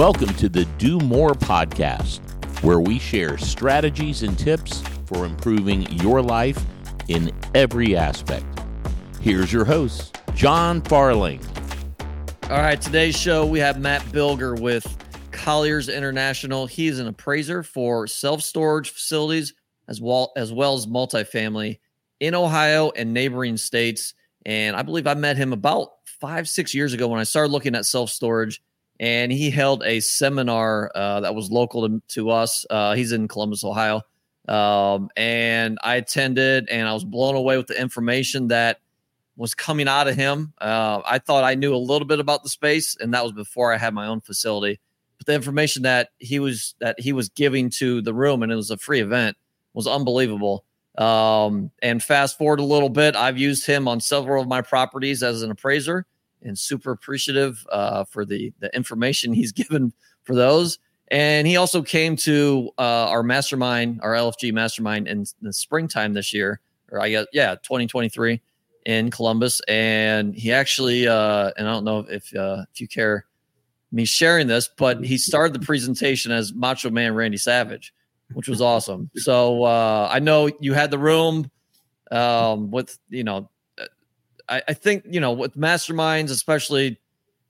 Welcome to the Do More podcast, where we share strategies and tips for improving your life in every aspect. Here's your host, John Farling. All right, today's show we have Matt Bilger with Colliers International. He's an appraiser for self-storage facilities as well as well as multifamily in Ohio and neighboring states. And I believe I met him about five, six years ago when I started looking at self-storage. And he held a seminar uh, that was local to, to us. Uh, he's in Columbus, Ohio. Um, and I attended and I was blown away with the information that was coming out of him. Uh, I thought I knew a little bit about the space, and that was before I had my own facility. But the information that he was that he was giving to the room, and it was a free event, was unbelievable. Um, and fast forward a little bit, I've used him on several of my properties as an appraiser, and super appreciative uh, for the the information he's given for those. And he also came to uh, our mastermind, our LFG mastermind, in the springtime this year, or I guess yeah, 2023 in Columbus, and he actually, uh, and I don't know if uh, if you care me sharing this, but he started the presentation as Macho Man Randy Savage, which was awesome. So uh, I know you had the room um, with you know, I, I think you know with masterminds, especially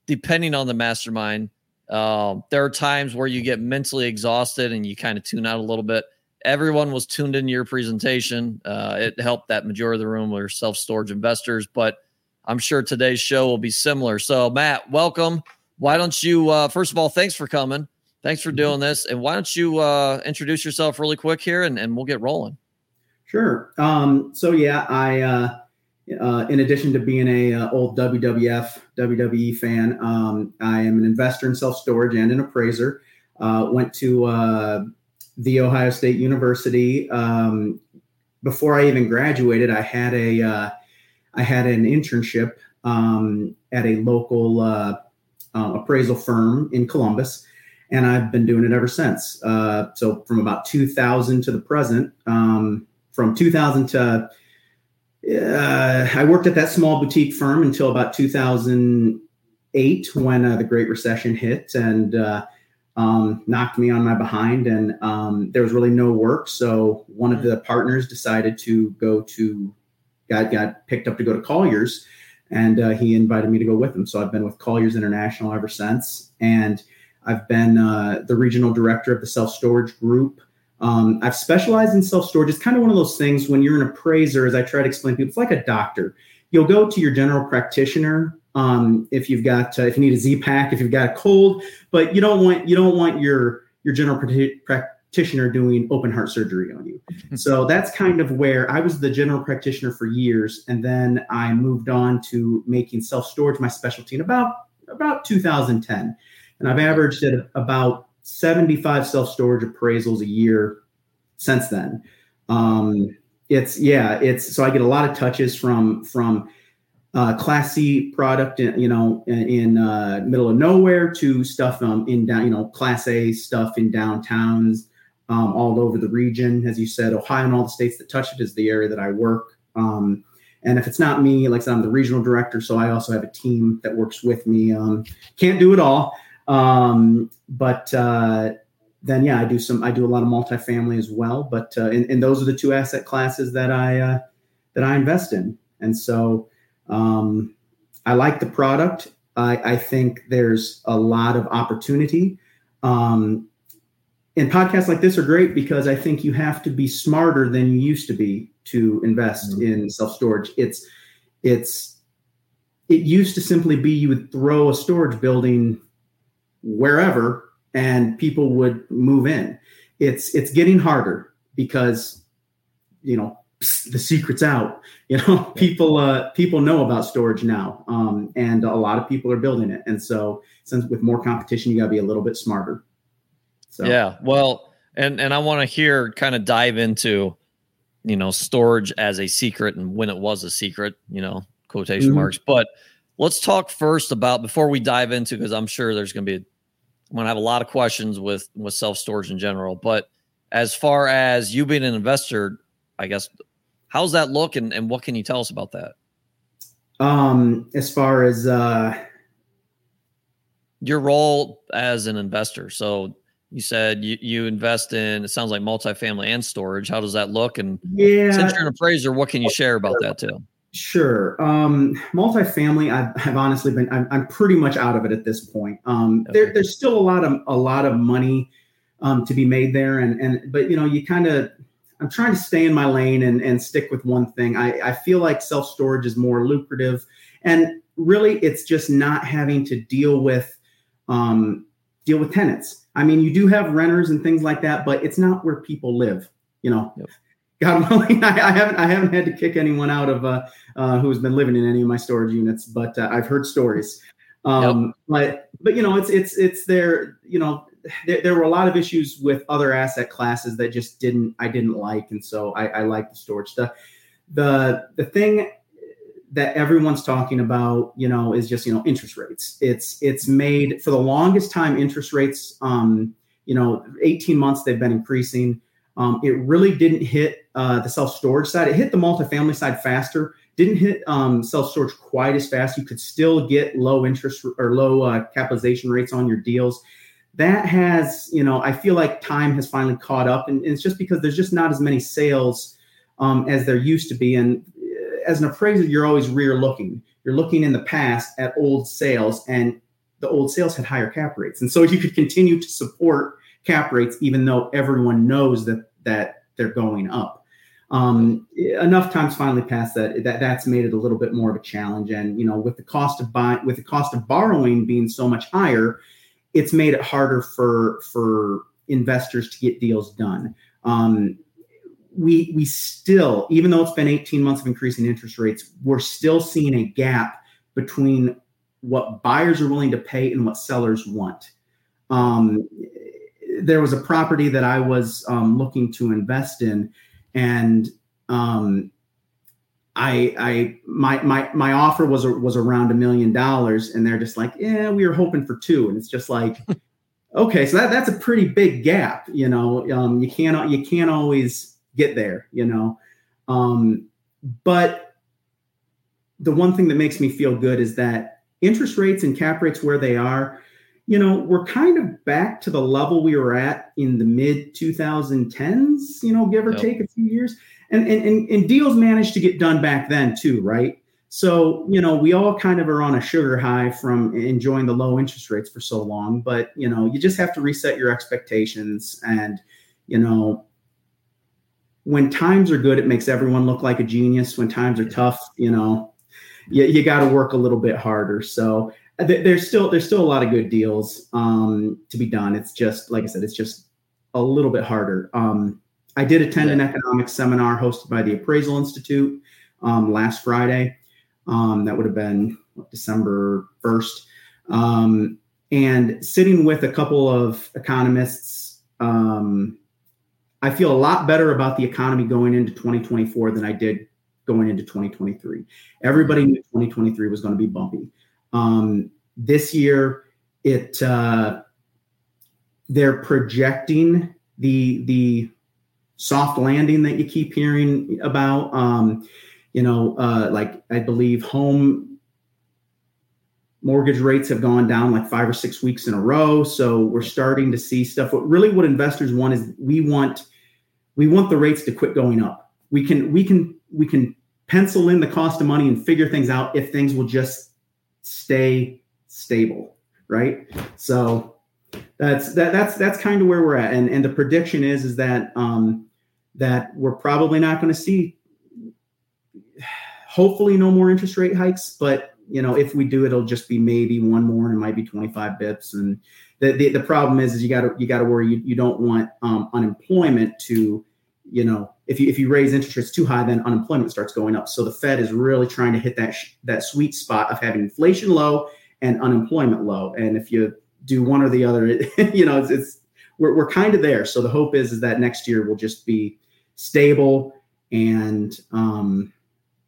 depending on the mastermind, um, there are times where you get mentally exhausted and you kind of tune out a little bit everyone was tuned into your presentation. Uh, it helped that majority of the room were self storage investors, but I'm sure today's show will be similar. So, Matt, welcome. Why don't you, uh, first of all, thanks for coming. Thanks for doing this. And why don't you uh, introduce yourself really quick here and, and we'll get rolling. Sure. Um, so, yeah, I, uh, in addition to being a uh, old WWF WWE fan, um, I am an investor in self storage and an appraiser. Uh, went to uh, the Ohio State University. Um, before I even graduated, I had a uh, I had an internship um, at a local appraisal firm in Columbus, and I've been doing it ever since. So from about 2000 to the present, um, from 2000 to uh, I worked at that small boutique firm until about 2008 when uh, the Great Recession hit, and um, knocked me on my behind, and um, there was really no work. So one of the partners decided to go to got got picked up to go to Colliers, and uh, he invited me to go with him. So I've been with Colliers International ever since, and I've been uh, the regional director of the self storage group. Um, I've specialized in self storage. It's kind of one of those things when you're an appraiser, as I try to explain to people, it's like a doctor. You'll go to your general practitioner um, if you've got uh, if you need a Z pack, if you've got a cold, but you don't want you don't want your your general practitioner doing open heart surgery on you. so that's kind of where I was the general practitioner for years, and then I moved on to making self storage my specialty in about about 2010, and I've averaged at about 75 self storage appraisals a year since then. Um, it's yeah, it's so I get a lot of touches from from uh, class C product, in, you know, in, in uh, middle of nowhere to stuff um, in down, you know, class A stuff in downtowns um, all over the region. As you said, Ohio and all the states that touch it is the area that I work. Um, and if it's not me, like I said, I'm the regional director, so I also have a team that works with me. Um, can't do it all, um, but uh, then yeah, I do some. I do a lot of multifamily as well. But uh, and, and those are the two asset classes that I uh, that I invest in. And so um, I like the product. I, I, think there's a lot of opportunity. Um, and podcasts like this are great because I think you have to be smarter than you used to be to invest mm-hmm. in self storage. It's it's it used to simply be you would throw a storage building wherever and people would move in. It's it's getting harder because you know the secret's out. You know, people uh, people know about storage now, um, and a lot of people are building it. And so, since with more competition, you got to be a little bit smarter. So yeah, well, and and I want to hear kind of dive into, you know, storage as a secret and when it was a secret. You know, quotation mm-hmm. marks. But let's talk first about before we dive into because I'm sure there's going to be a, I'm going to have a lot of questions with with self storage in general. But as far as you being an investor, I guess How's that look, and, and what can you tell us about that? Um, as far as uh, your role as an investor. So you said you, you invest in it sounds like multifamily and storage. How does that look? And yeah, since you're an appraiser, what can you share about that too? Sure. Um, multifamily, I've, I've honestly been, I'm, I'm, pretty much out of it at this point. Um, okay. there, there's still a lot of, a lot of money um, to be made there. And, and, but you know, you kind of, I'm trying to stay in my lane and, and stick with one thing. I, I feel like self storage is more lucrative. And really, it's just not having to deal with, um, deal with tenants. I mean, you do have renters and things like that, but it's not where people live. You know, yep. God willing, I, I, haven't I haven't had to kick anyone out of uh, uh, who's been living in any of my storage units, but uh, I've heard stories. Um. But but you know, it's it's it's there. You know, there, there, were a lot of issues with other asset classes that just didn't I didn't like, and so I, I like the storage stuff. The the thing that everyone's talking about, you know, is just you know interest rates. It's it's made for the longest time interest rates. Um, you know, 18 months they've been increasing. Um, it really didn't hit uh, the self storage side. It hit the multifamily side faster. Didn't hit um, self storage quite as fast. You could still get low interest or low uh, capitalization rates on your deals. That has, you know, I feel like time has finally caught up, and, and it's just because there's just not as many sales um, as there used to be. And uh, as an appraiser, you're always rear looking. You're looking in the past at old sales, and the old sales had higher cap rates, and so you could continue to support cap rates, even though everyone knows that that they're going up. Um, enough times finally passed that, that that's made it a little bit more of a challenge. And you know, with the cost of buying, with the cost of borrowing being so much higher, it's made it harder for for investors to get deals done. Um, we we still, even though it's been 18 months of increasing interest rates, we're still seeing a gap between what buyers are willing to pay and what sellers want. Um, there was a property that I was um, looking to invest in, and um, I, I, my, my, my offer was was around a million dollars, and they're just like, yeah, we were hoping for two, and it's just like, okay, so that, that's a pretty big gap, you know. Um, you can't you can't always get there, you know. Um, but the one thing that makes me feel good is that interest rates and cap rates where they are you know, we're kind of back to the level we were at in the mid 2010s, you know, give or yep. take a few years. And, and, and deals managed to get done back then too, right? So, you know, we all kind of are on a sugar high from enjoying the low interest rates for so long, but, you know, you just have to reset your expectations. And, you know, when times are good, it makes everyone look like a genius. When times are tough, you know, you, you got to work a little bit harder. So, there's still there's still a lot of good deals um, to be done. It's just like I said, it's just a little bit harder. Um, I did attend yeah. an economics seminar hosted by the Appraisal Institute um, last Friday. Um, that would have been December first, um, and sitting with a couple of economists. Um, I feel a lot better about the economy going into 2024 than I did going into 2023. Everybody knew 2023 was going to be bumpy. Um, this year, it uh, they're projecting the the soft landing that you keep hearing about. Um, you know, uh, like I believe home mortgage rates have gone down like five or six weeks in a row. So we're starting to see stuff. What really what investors want is we want we want the rates to quit going up. We can we can we can pencil in the cost of money and figure things out if things will just stay stable, right? So that's that that's that's kind of where we're at, and and the prediction is is that um, that we're probably not going to see, hopefully, no more interest rate hikes, but you know if we do, it'll just be maybe one more, and it might be twenty five bips, and the, the, the problem is is you got to you got to worry you, you don't want um, unemployment to you know if you if you raise interest rates too high, then unemployment starts going up. So the Fed is really trying to hit that sh- that sweet spot of having inflation low and unemployment low. And if you do one or the other, it, you know, it's, it's we're we're kind of there. So the hope is is that next year will just be stable and um,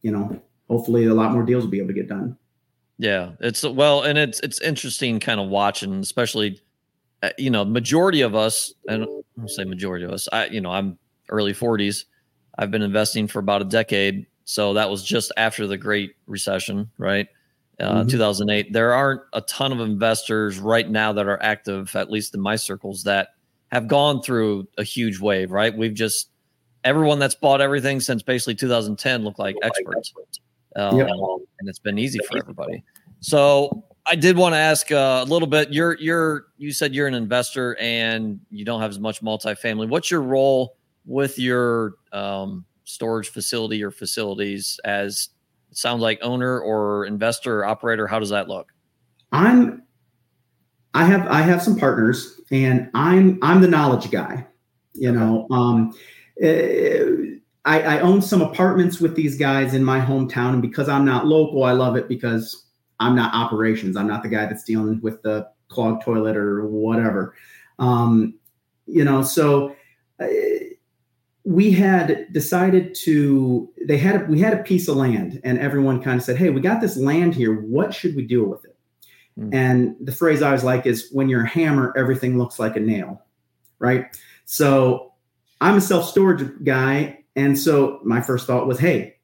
you know, hopefully a lot more deals will be able to get done. Yeah, it's well, and it's it's interesting kind of watching, especially uh, you know, majority of us, and I'll say majority of us. I you know, I'm early 40s I've been investing for about a decade. So that was just after the Great Recession, right? uh, mm-hmm. 2008. There aren't a ton of investors right now that are active, at least in my circles, that have gone through a huge wave. Right? We've just everyone that's bought everything since basically 2010 look like experts, um, yep. and it's been easy for everybody. So I did want to ask uh, a little bit. You're you're you said you're an investor and you don't have as much multifamily. What's your role with your um, storage facility or facilities as sounds like owner or investor or operator? How does that look? I'm I have I have some partners and I'm I'm the knowledge guy. You okay. know, um, uh, I, I own some apartments with these guys in my hometown, and because I'm not local, I love it because I'm not operations. I'm not the guy that's dealing with the clogged toilet or whatever. Um, you know, so uh, we had decided to. They had a, we had a piece of land, and everyone kind of said, "Hey, we got this land here. What should we do with it?" Mm. And the phrase I always like is, "When you're a hammer, everything looks like a nail." Right. So I'm a self storage guy. And so my first thought was, hey,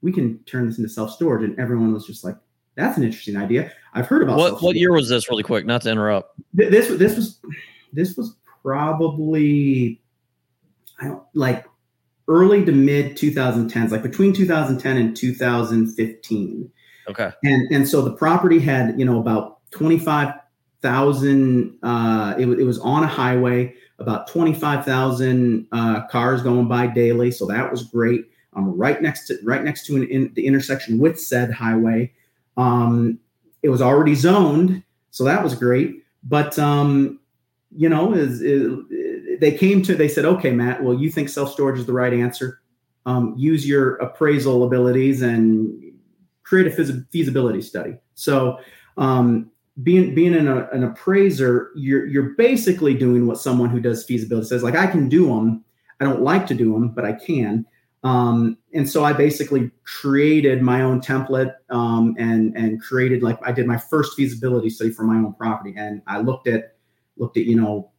we can turn this into self storage. And everyone was just like, that's an interesting idea. I've heard about what, what year was this really quick, not to interrupt. This, this was, this was probably like early to mid 2010s, like between 2010 and 2015. Okay. And, and so the property had, you know, about 25,000, uh, it, it was on a highway about 25,000 uh, cars going by daily. So that was great. Um, right next to right next to an, in, the intersection with said highway. Um, it was already zoned, so that was great. But um, you know, is, is, they came to they said, okay, Matt, well, you think self storage is the right answer. Um, use your appraisal abilities and create a feasibility study. So um, being being an, an appraiser, you're you're basically doing what someone who does feasibility says. Like I can do them. I don't like to do them, but I can. Um, and so I basically created my own template um, and and created like I did my first feasibility study for my own property, and I looked at looked at you know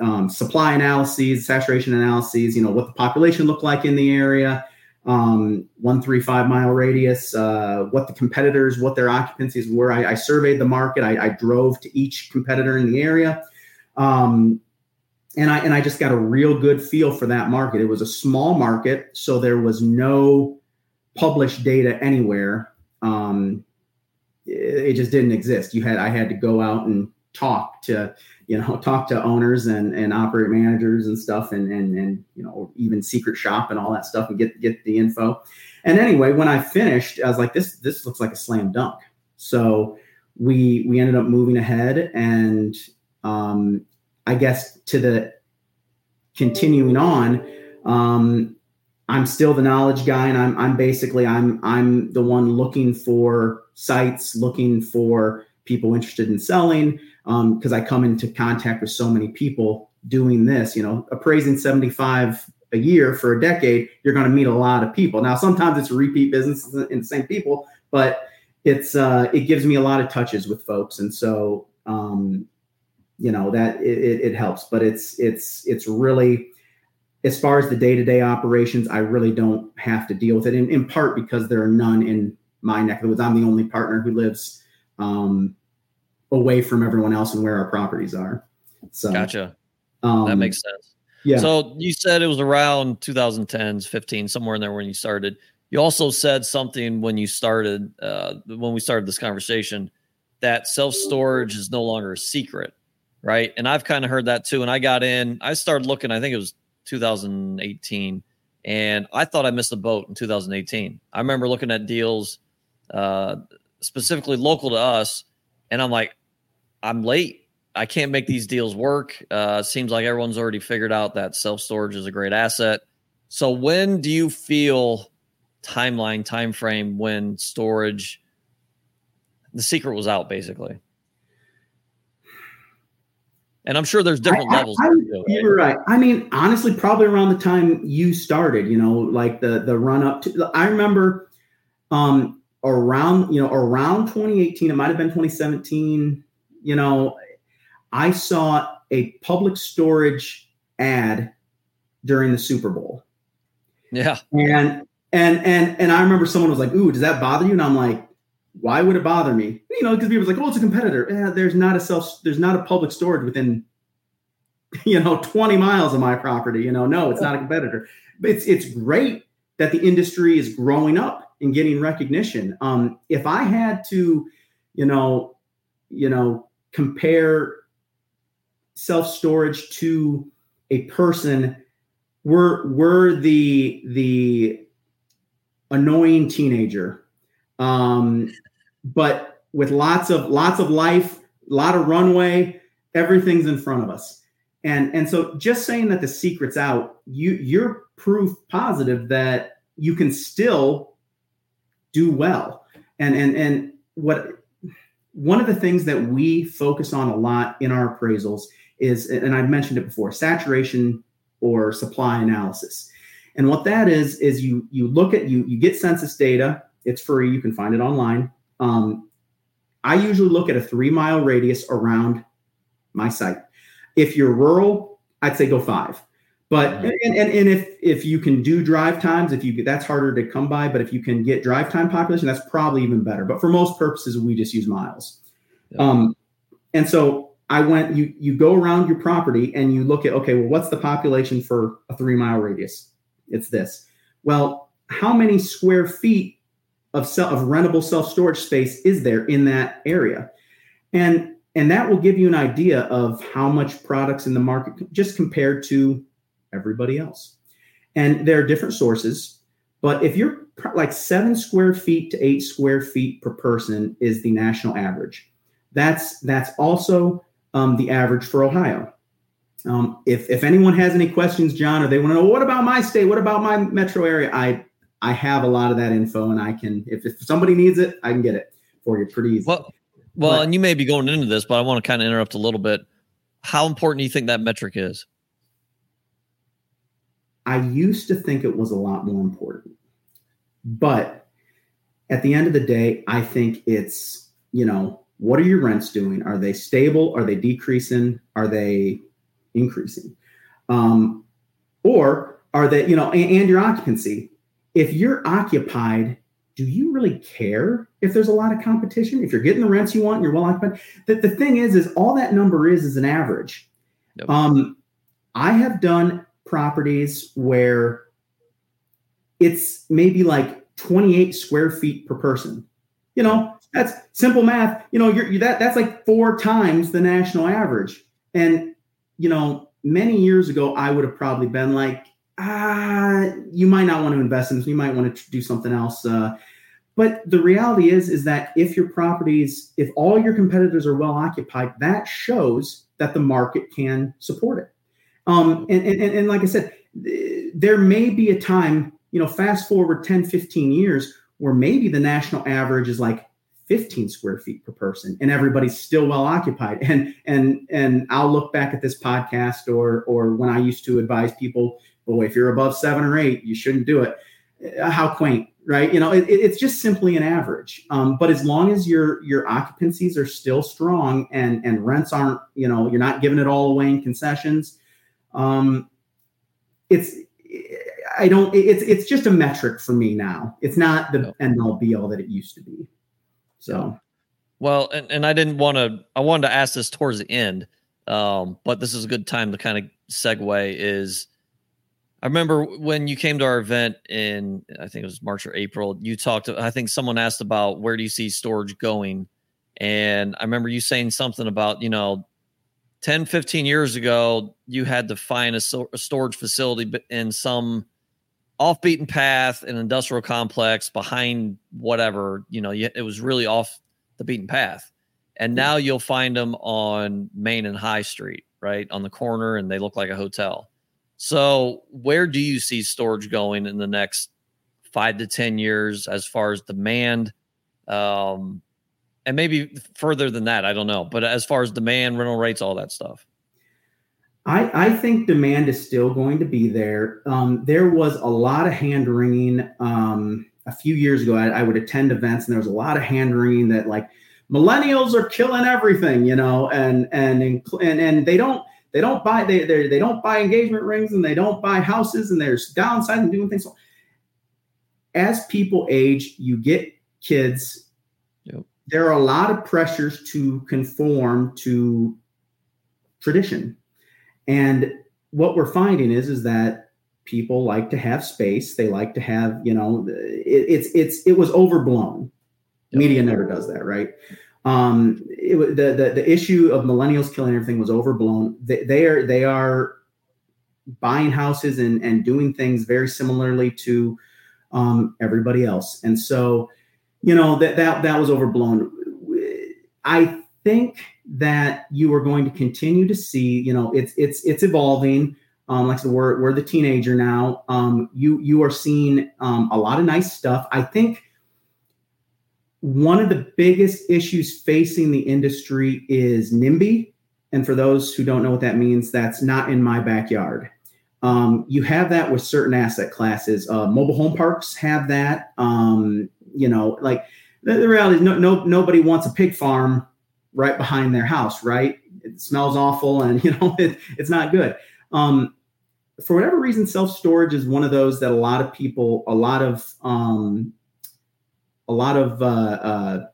um, supply analyses, saturation analyses, you know what the population looked like in the area, um, one three five mile radius, uh, what the competitors, what their occupancies were. I, I surveyed the market. I, I, drove to each competitor in the area, um, and I and I just got a real good feel for that market. It was a small market, so there was no published data anywhere. Um, it, it just didn't exist. You had I had to go out and talk to you know talk to owners and and operate managers and stuff and and and you know even secret shop and all that stuff and get get the info. And anyway when i finished i was like this this looks like a slam dunk. So we we ended up moving ahead and um i guess to the continuing on um i'm still the knowledge guy and i'm i'm basically i'm i'm the one looking for sites looking for people interested in selling because um, I come into contact with so many people doing this. You know, appraising 75 a year for a decade, you're going to meet a lot of people. Now, sometimes it's repeat business in the same people, but it's uh, it gives me a lot of touches with folks, and so um, you know that it, it helps. But it's it's it's really as far as the day to day operations, I really don't have to deal with it. In, in part because there are none in my neck of the woods. I'm the only partner who lives um, away from everyone else and where our properties are. So gotcha. Um, that makes sense. Yeah. So you said it was around 2010s, 15, somewhere in there when you started. You also said something when you started, uh, when we started this conversation, that self storage is no longer a secret, right? And I've kind of heard that too. And I got in, I started looking, I think it was 2018, and I thought I missed a boat in 2018. I remember looking at deals uh, specifically local to us, and I'm like, I'm late. I can't make these deals work. Uh, seems like everyone's already figured out that self storage is a great asset. So when do you feel timeline time frame when storage the secret was out basically? And I'm sure there's different I, levels. I, I, you're right. I mean, honestly, probably around the time you started, you know, like the the run up to. I remember um around you know around 2018. It might have been 2017 you know, I saw a public storage ad during the Super Bowl. Yeah. And and and and I remember someone was like, "Ooh, does that bother you?" And I'm like, why would it bother me? You know, because people's like, oh, it's a competitor. Eh, there's not a self, there's not a public storage within, you know, 20 miles of my property. You know, no, it's not a competitor. But it's it's great that the industry is growing up and getting recognition. Um, if I had to, you know, you know, compare self storage to a person, we're we're the the annoying teenager um, but with lots of lots of life, a lot of runway, everything's in front of us. And and so just saying that the secret's out, you you're proof positive that you can still do well. And and and what one of the things that we focus on a lot in our appraisals is, and I've mentioned it before, saturation or supply analysis. And what that is is you you look at you you get census data it's free. You can find it online. Um, I usually look at a three mile radius around my site. If you're rural, I'd say go five. But and, and, and if if you can do drive times, if you that's harder to come by, but if you can get drive time population, that's probably even better. But for most purposes, we just use miles. Yeah. Um, and so I went. You you go around your property and you look at okay, well, what's the population for a three mile radius? It's this. Well, how many square feet of self, of rentable self storage space is there in that area, and and that will give you an idea of how much products in the market just compared to everybody else. And there are different sources, but if you're like seven square feet to eight square feet per person is the national average. That's that's also um, the average for Ohio. Um, if if anyone has any questions, John, or they want to know what about my state, what about my metro area, I I have a lot of that info, and I can if, if somebody needs it, I can get it for you pretty easy. Well, well, but, and you may be going into this, but I want to kind of interrupt a little bit. How important do you think that metric is? I used to think it was a lot more important, but at the end of the day, I think it's you know what are your rents doing? Are they stable? Are they decreasing? Are they increasing? Um, or are they you know and, and your occupancy? if you're occupied, do you really care if there's a lot of competition? If you're getting the rents you want, and you're well occupied. The, the thing is, is all that number is is an average. Um, I have done properties where it's maybe like 28 square feet per person. You know, that's simple math. You know, you're, you're that that's like four times the national average. And you know, many years ago, I would have probably been like, uh, you might not want to invest in this. You might want to do something else. Uh, but the reality is, is that if your properties, if all your competitors are well occupied, that shows that the market can support it. Um, and, and, and like I said, there may be a time, you know, fast forward 10, 15 years where maybe the national average is like 15 square feet per person and everybody's still well occupied and and and i'll look back at this podcast or or when i used to advise people boy, if you're above seven or eight, you shouldn't do it. Uh, how quaint, right? You know, it, it's just simply an average. Um, but as long as your your occupancies are still strong and and rents aren't, you know, you're not giving it all away in concessions, um, it's I don't. It's it's just a metric for me now. It's not the end all be all that it used to be. So, well, and, and I didn't want to. I wanted to ask this towards the end, um, but this is a good time to kind of segue. Is I remember when you came to our event in I think it was March or April, you talked I think someone asked about where do you see storage going? And I remember you saying something about, you know, 10, 15 years ago, you had to find a, a storage facility in some off beaten path, an industrial complex behind whatever, you know, it was really off the beaten path. And now you'll find them on Main and High Street, right? On the corner, and they look like a hotel. So, where do you see storage going in the next five to 10 years as far as demand? Um, and maybe further than that, I don't know. But as far as demand, rental rates, all that stuff. I, I think demand is still going to be there. Um, there was a lot of hand wringing um, a few years ago. I, I would attend events, and there was a lot of hand wringing that like millennials are killing everything, you know, and and and and they don't they don't buy they they don't buy engagement rings and they don't buy houses and they're downsizing and doing things. As people age, you get kids. There are a lot of pressures to conform to tradition. And what we're finding is is that people like to have space. They like to have, you know, it, it's it's it was overblown. Yep. Media never does that, right? Um, it, the, the the issue of millennials killing everything was overblown. They, they are they are buying houses and and doing things very similarly to um, everybody else, and so you know that that that was overblown. I think that you are going to continue to see, you know, it's it's it's evolving. Um, like I said, we're we're the teenager now. Um, you you are seeing um, a lot of nice stuff. I think one of the biggest issues facing the industry is NIMBY. And for those who don't know what that means, that's not in my backyard. Um, you have that with certain asset classes. Uh, mobile home parks have that. Um, you know, like the, the reality is no, no, nobody wants a pig farm right behind their house, right? It smells awful and, you know, it, it's not good. Um, for whatever reason, self storage is one of those that a lot of people, a lot of, um, a lot of uh, uh,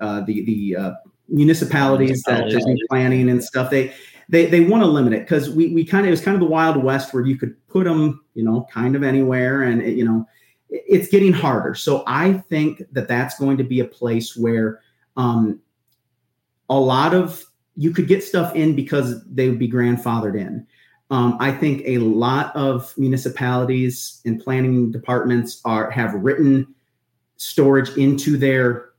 uh, the the uh, municipalities that are planning and stuff, they they they want to limit it because we we kind of it was kind of the wild west where you could put them, you know, kind of anywhere, and it, you know, it's getting harder. So I think that that's going to be a place where um, a lot of you could get stuff in because they would be grandfathered in. Um, I think a lot of municipalities and planning departments are have written storage into their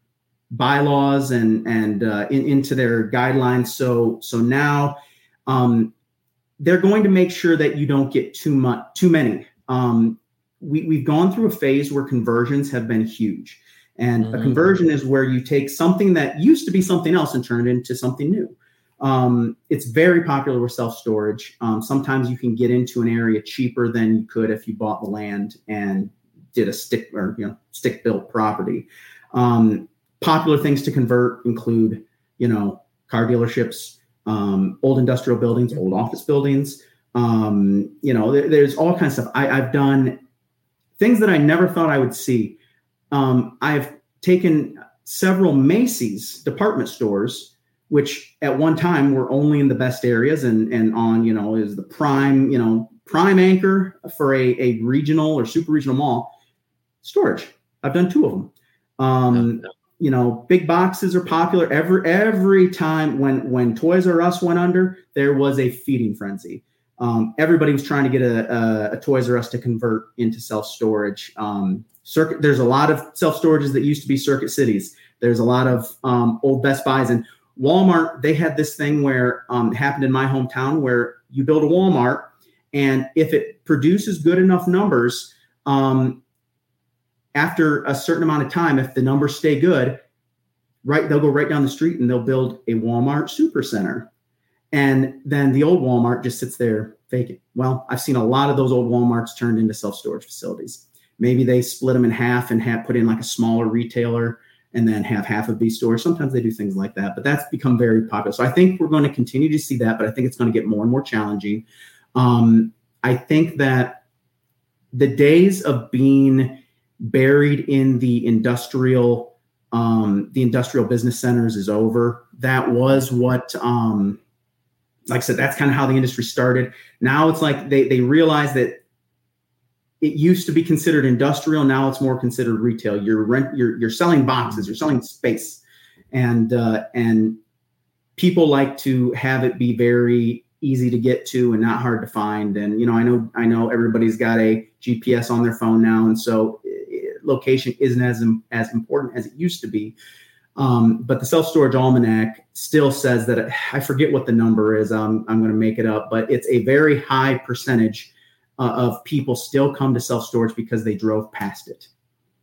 bylaws and and uh, in, into their guidelines. So so now um, they're going to make sure that you don't get too much too many. Um, we, we've gone through a phase where conversions have been huge. And mm-hmm. a conversion is where you take something that used to be something else and turn it into something new. Um, it's very popular with self storage. Um, sometimes you can get into an area cheaper than you could if you bought the land and did a stick or you know stick built property. Um, popular things to convert include you know car dealerships, um, old industrial buildings, old office buildings. Um, you know, there, there's all kinds of stuff. I, I've done things that I never thought I would see um, I've taken several Macy's department stores, which at one time were only in the best areas and and on you know is the prime you know prime anchor for a, a regional or super regional mall storage. I've done two of them. Um, You know, big boxes are popular. Every every time when when Toys R Us went under, there was a feeding frenzy. Um, everybody was trying to get a, a, a, Toys R Us to convert into self storage. Um, circuit there's a lot of self storages that used to be circuit cities there's a lot of um, old best buys and walmart they had this thing where um, it happened in my hometown where you build a walmart and if it produces good enough numbers um, after a certain amount of time if the numbers stay good right they'll go right down the street and they'll build a walmart super center and then the old walmart just sits there vacant well i've seen a lot of those old walmarts turned into self-storage facilities Maybe they split them in half and have put in like a smaller retailer and then have half of these stores. Sometimes they do things like that, but that's become very popular. So I think we're going to continue to see that, but I think it's going to get more and more challenging. Um, I think that the days of being buried in the industrial um, the industrial business centers is over. That was what um, like I said, that's kind of how the industry started. Now it's like they they realize that it used to be considered industrial. Now it's more considered retail. You're rent, you're, you're selling boxes, you're selling space, and uh, and people like to have it be very easy to get to and not hard to find. And you know, I know I know everybody's got a GPS on their phone now, and so location isn't as as important as it used to be. Um, but the self storage almanac still says that I forget what the number is. Um, I'm going to make it up, but it's a very high percentage uh, of people still come to self storage because they drove past it,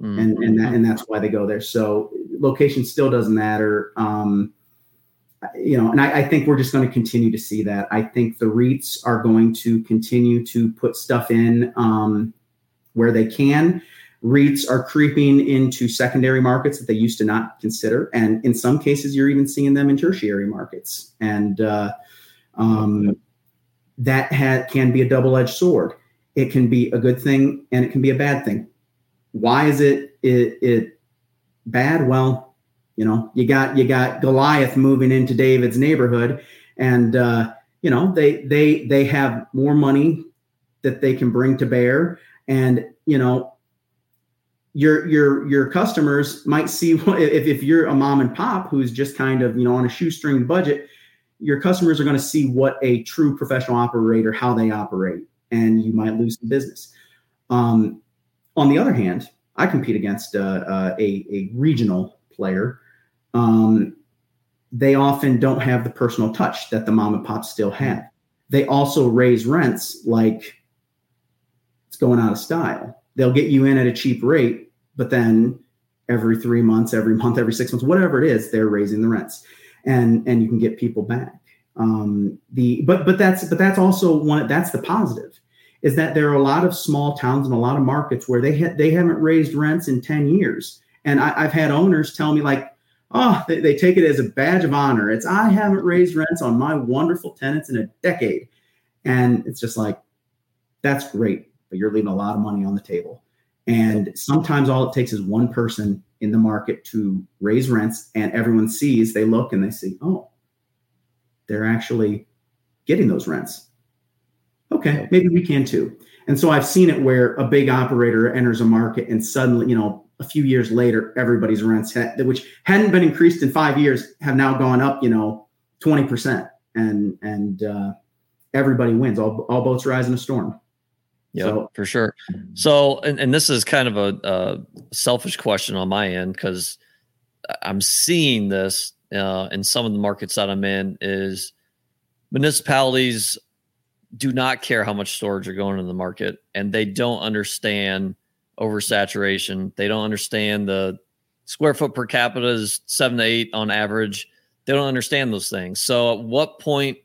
mm-hmm. and and that, and that's why they go there. So location still doesn't matter. Um, you know, and I, I think we're just going to continue to see that. I think the REITs are going to continue to put stuff in um, where they can. REITs are creeping into secondary markets that they used to not consider, and in some cases, you're even seeing them in tertiary markets, and uh, um, that ha- can be a double-edged sword it can be a good thing and it can be a bad thing. Why is it it, it bad? Well, You know, you got you got Goliath moving into David's neighborhood, and uh, you know they they they have more money that they can bring to bear, and you know your your your customers might see if, if you're a mom and pop who's just kind of you know on a shoestring budget your customers are going to see what a true professional operator how they operate and you might lose the business um, on the other hand i compete against uh, uh, a, a regional player um, they often don't have the personal touch that the mom and pop still have. They also raise rents like it's going out of style. They'll get you in at a cheap rate, but then every three months, every month, every six months, whatever it is, they're raising the rents, and and you can get people back. Um, the but but that's but that's also one that's the positive is that there are a lot of small towns and a lot of markets where they ha- they haven't raised rents in ten years, and I, I've had owners tell me like oh, they, they take it as a badge of honor. It's I haven't raised rents on my wonderful tenants in a decade. And it's just like, that's great, but you're leaving a lot of money on the table. And sometimes all it takes is one person in the market to raise rents, and everyone sees, they look and they see, oh, they're actually getting those rents. Okay, maybe we can too. And so I've seen it where a big operator enters a market and suddenly, you know, a few years later, everybody's rents, had, which hadn't been increased in five years, have now gone up, you know, 20%. And, and, uh, everybody wins. All, all boats rise in a storm. Yeah, so, for sure. So, and, and this is kind of a, a selfish question on my end because I'm seeing this uh, in some of the markets that I'm in is municipalities do not care how much storage are going in the market and they don't understand oversaturation. They don't understand the square foot per capita is seven to eight on average. They don't understand those things. So, at what point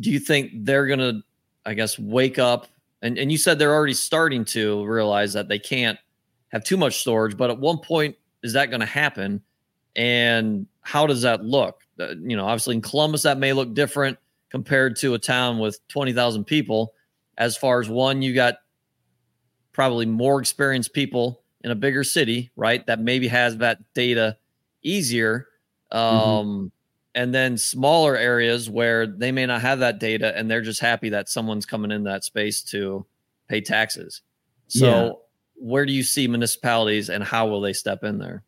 do you think they're going to, I guess, wake up? And, and you said they're already starting to realize that they can't have too much storage, but at one point, is that going to happen? And how does that look? Uh, you know, obviously in Columbus, that may look different compared to a town with 20,000 people. As far as one, you got probably more experienced people in a bigger city, right? That maybe has that data easier. Mm-hmm. Um, mm-hmm. And then smaller areas where they may not have that data and they're just happy that someone's coming in that space to pay taxes. So, yeah. where do you see municipalities and how will they step in there?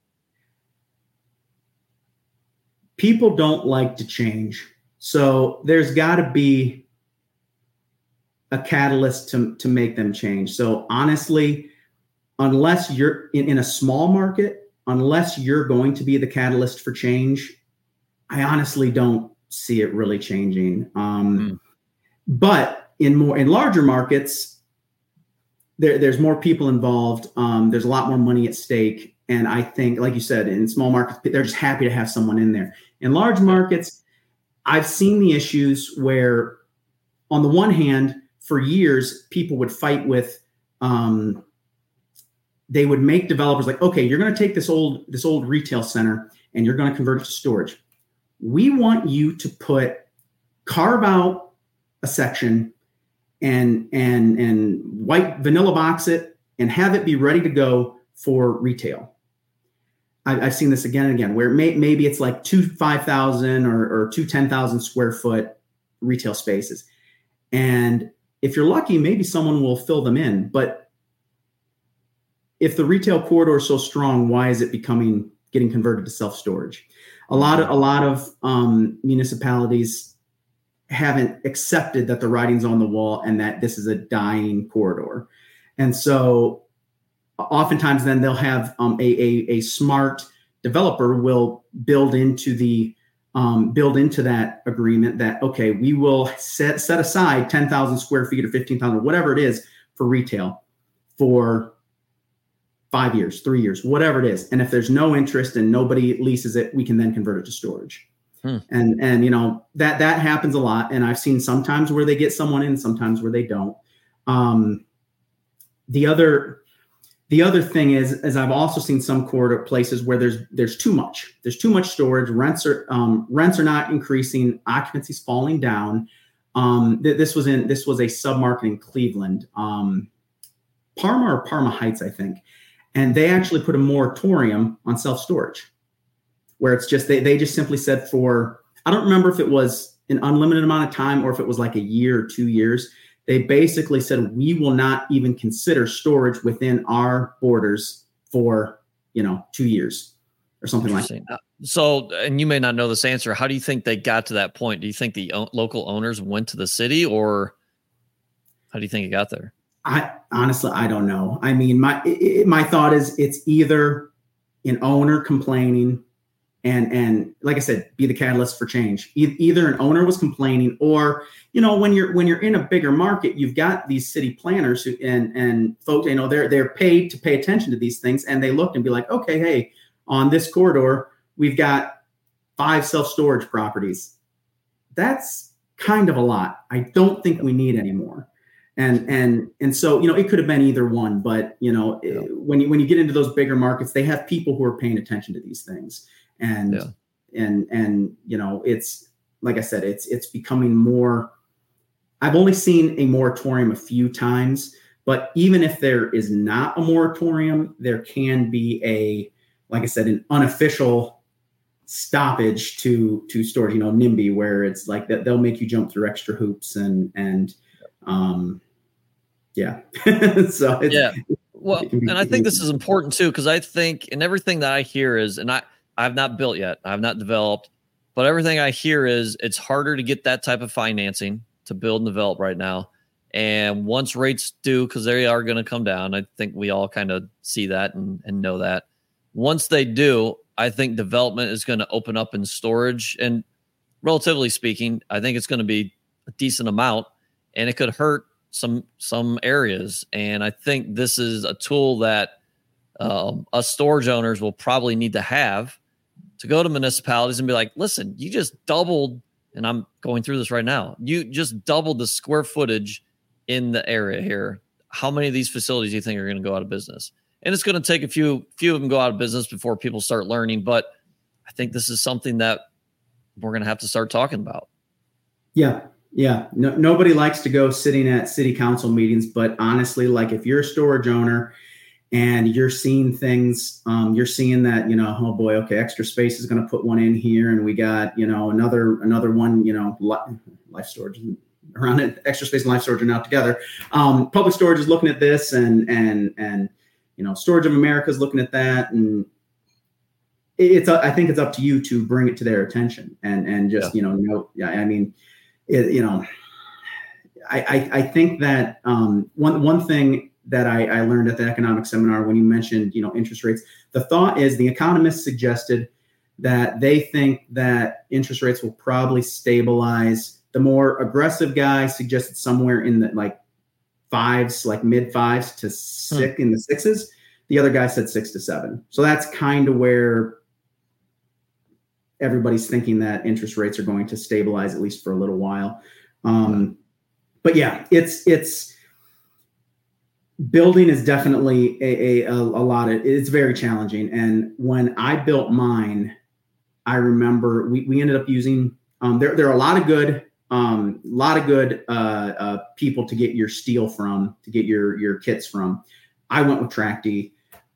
People don't like to change. So, there's got to be a catalyst to, to make them change. So honestly, unless you're in, in a small market, unless you're going to be the catalyst for change, I honestly don't see it really changing. Um, mm. But in more in larger markets, there, there's more people involved. Um, there's a lot more money at stake, and I think, like you said, in small markets, they're just happy to have someone in there. In large markets, I've seen the issues where, on the one hand, for years, people would fight with. Um, they would make developers like, okay, you're going to take this old this old retail center and you're going to convert it to storage. We want you to put carve out a section and and and white vanilla box it and have it be ready to go for retail. I, have seen this again and again where may, maybe it's like two 5,000 or, or two 10,000 square foot retail spaces. And if you're lucky, maybe someone will fill them in. But if the retail corridor is so strong, why is it becoming getting converted to self storage? A lot of a lot of um, municipalities haven't accepted that the writing's on the wall and that this is a dying corridor, and so oftentimes then they'll have um, a, a, a smart developer will build into the um, build into that agreement that okay, we will set set aside ten thousand square feet or fifteen thousand, whatever it is, for retail for five years, three years, whatever it is. And if there's no interest and nobody leases it, we can then convert it to storage. Hmm. And and you know that that happens a lot. And I've seen sometimes where they get someone in, sometimes where they don't. Um, the other the other thing is, is I've also seen some corridor places where there's there's too much. There's too much storage. Rents are um, rents are not increasing. Occupancy's falling down. Um, th- this was in this was a submarket in Cleveland, um, Parma or Parma Heights, I think, and they actually put a moratorium on self storage. where it's just they they just simply said for I don't remember if it was an unlimited amount of time or if it was like a year or two years. They basically said we will not even consider storage within our borders for you know two years or something like that. Uh, so, and you may not know this answer. How do you think they got to that point? Do you think the o- local owners went to the city, or how do you think it got there? I honestly, I don't know. I mean, my it, my thought is it's either an owner complaining and and like I said, be the catalyst for change. E- either an owner was complaining, or you know, when you're when you're in a bigger market, you've got these city planners who and and folks, you know, they're they're paid to pay attention to these things, and they look and be like, okay, hey, on this corridor, we've got five self storage properties. That's kind of a lot. I don't think we need any more. And and and so you know it could have been either one, but you know yeah. Eh, when you when you get into those bigger markets, they have people who are paying attention to these things, and yeah. and and you know it's like I said, it's it's becoming more. I've only seen a moratorium a few times, but even if there is not a moratorium, there can be a like I said, an unofficial stoppage to to storage. You know, NIMBY, where it's like that they'll make you jump through extra hoops and and um, yeah. so yeah. Well, and I think this is important too because I think and everything that I hear is, and I I've not built yet, I've not developed, but everything I hear is it's harder to get that type of financing to build and develop right now. And once rates do, because they are going to come down, I think we all kind of see that and, and know that once they do, I think development is going to open up in storage. And relatively speaking, I think it's going to be a decent amount and it could hurt some some areas. And I think this is a tool that um, us storage owners will probably need to have to go to municipalities and be like, listen, you just doubled, and I'm going through this right now. You just doubled the square footage in the area here. How many of these facilities do you think are going to go out of business? and it's going to take a few few of them go out of business before people start learning. But I think this is something that we're going to have to start talking about. Yeah, yeah. No, nobody likes to go sitting at city council meetings, but honestly, like if you're a storage owner and you're seeing things, um, you're seeing that you know, oh boy, okay, extra space is going to put one in here, and we got you know another another one, you know, life storage around it, extra space and life storage are now together. Um, public storage is looking at this and and and you know, Storage of America is looking at that, and it's I think it's up to you to bring it to their attention and and just yeah. you know, know yeah, I mean, it, you know, I, I, I think that um, one one thing that I, I learned at the economic seminar when you mentioned you know interest rates, the thought is the economists suggested that they think that interest rates will probably stabilize. The more aggressive guy suggested somewhere in the like fives, like mid fives to six hmm. in the sixes. The other guy said six to seven. So that's kind of where everybody's thinking that interest rates are going to stabilize at least for a little while. Um, but yeah, it's it's building is definitely a, a, a, lot of it's very challenging. And when I built mine, I remember we, we ended up using um, there, there are a lot of good um, a lot of good uh, uh, people to get your steel from, to get your your kits from. I went with Trachte.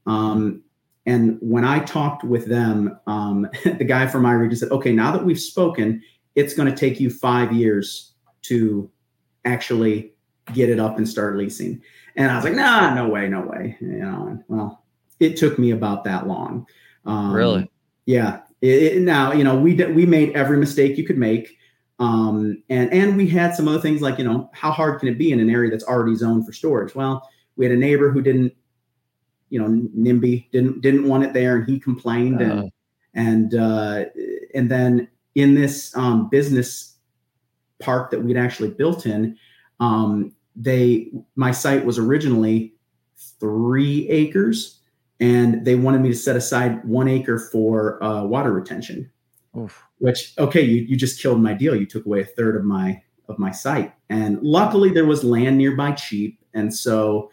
Um, and when I talked with them, um, the guy from my region said, "Okay, now that we've spoken, it's going to take you five years to actually get it up and start leasing." And I was like, "Nah, no way, no way." You know, well, it took me about that long. Um, really? Yeah. It, it, now, you know, we we made every mistake you could make. Um, and and we had some other things like you know how hard can it be in an area that's already zoned for storage? Well, we had a neighbor who didn't, you know, NIMBY didn't didn't want it there, and he complained, uh-huh. and and uh, and then in this um, business park that we'd actually built in, um, they my site was originally three acres, and they wanted me to set aside one acre for uh, water retention. Oof which okay you, you just killed my deal you took away a third of my of my site and luckily there was land nearby cheap and so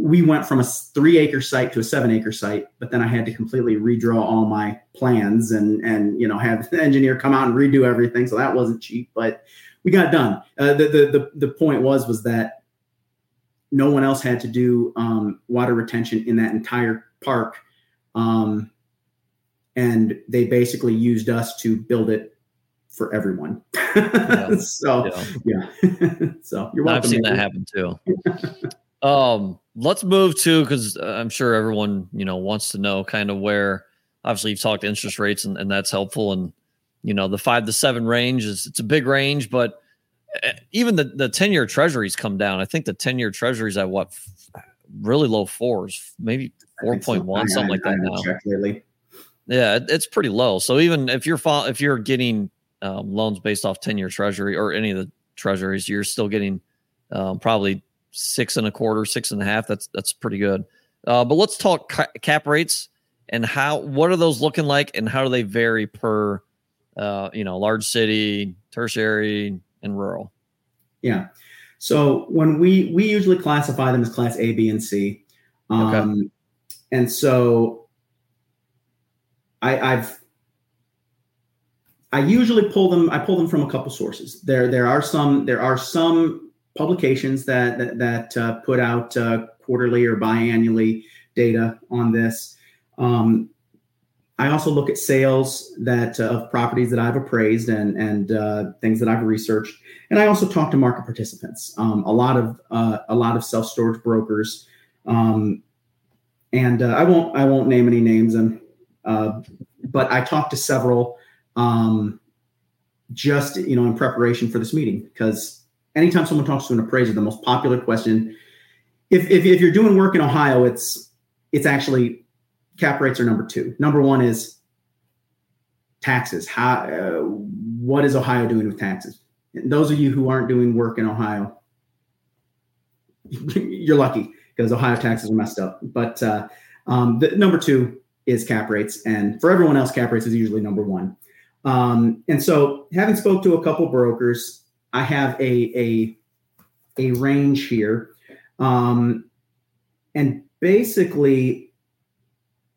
we went from a three acre site to a seven acre site but then i had to completely redraw all my plans and and you know have the engineer come out and redo everything so that wasn't cheap but we got done uh, the, the, the the point was was that no one else had to do um, water retention in that entire park um, and they basically used us to build it for everyone. Yeah. so yeah, yeah. so you're welcome. I've seen that happen too. um, let's move to because I'm sure everyone you know wants to know kind of where. Obviously, you've talked interest rates, and, and that's helpful. And you know, the five to seven range is it's a big range, but eh, even the the ten year treasuries come down. I think the ten year treasuries at what really low fours, maybe four point one, something like that now. Yeah, it's pretty low. So even if you're if you're getting um, loans based off ten year treasury or any of the treasuries, you're still getting um, probably six and a quarter, six and a half. That's that's pretty good. Uh, but let's talk ca- cap rates and how what are those looking like and how do they vary per uh, you know large city, tertiary, and rural? Yeah. So when we we usually classify them as class A, B, and C. Um, okay. And so I, I've I usually pull them. I pull them from a couple sources. There there are some there are some publications that that, that uh, put out uh, quarterly or biannually data on this. Um, I also look at sales that uh, of properties that I've appraised and and uh, things that I've researched, and I also talk to market participants. Um, a lot of uh, a lot of self storage brokers, um, and uh, I won't I won't name any names, and uh, but I talked to several um, just you know in preparation for this meeting because anytime someone talks to an appraiser, the most popular question, if if, if you're doing work in Ohio, it's it's actually cap rates are number two. Number one is taxes. How uh, what is Ohio doing with taxes? And those of you who aren't doing work in Ohio, you're lucky because Ohio taxes are messed up. But uh, um, the number two is cap rates, and for everyone else, cap rates is usually number one. Um, and so, having spoke to a couple brokers, I have a a a range here, um, and basically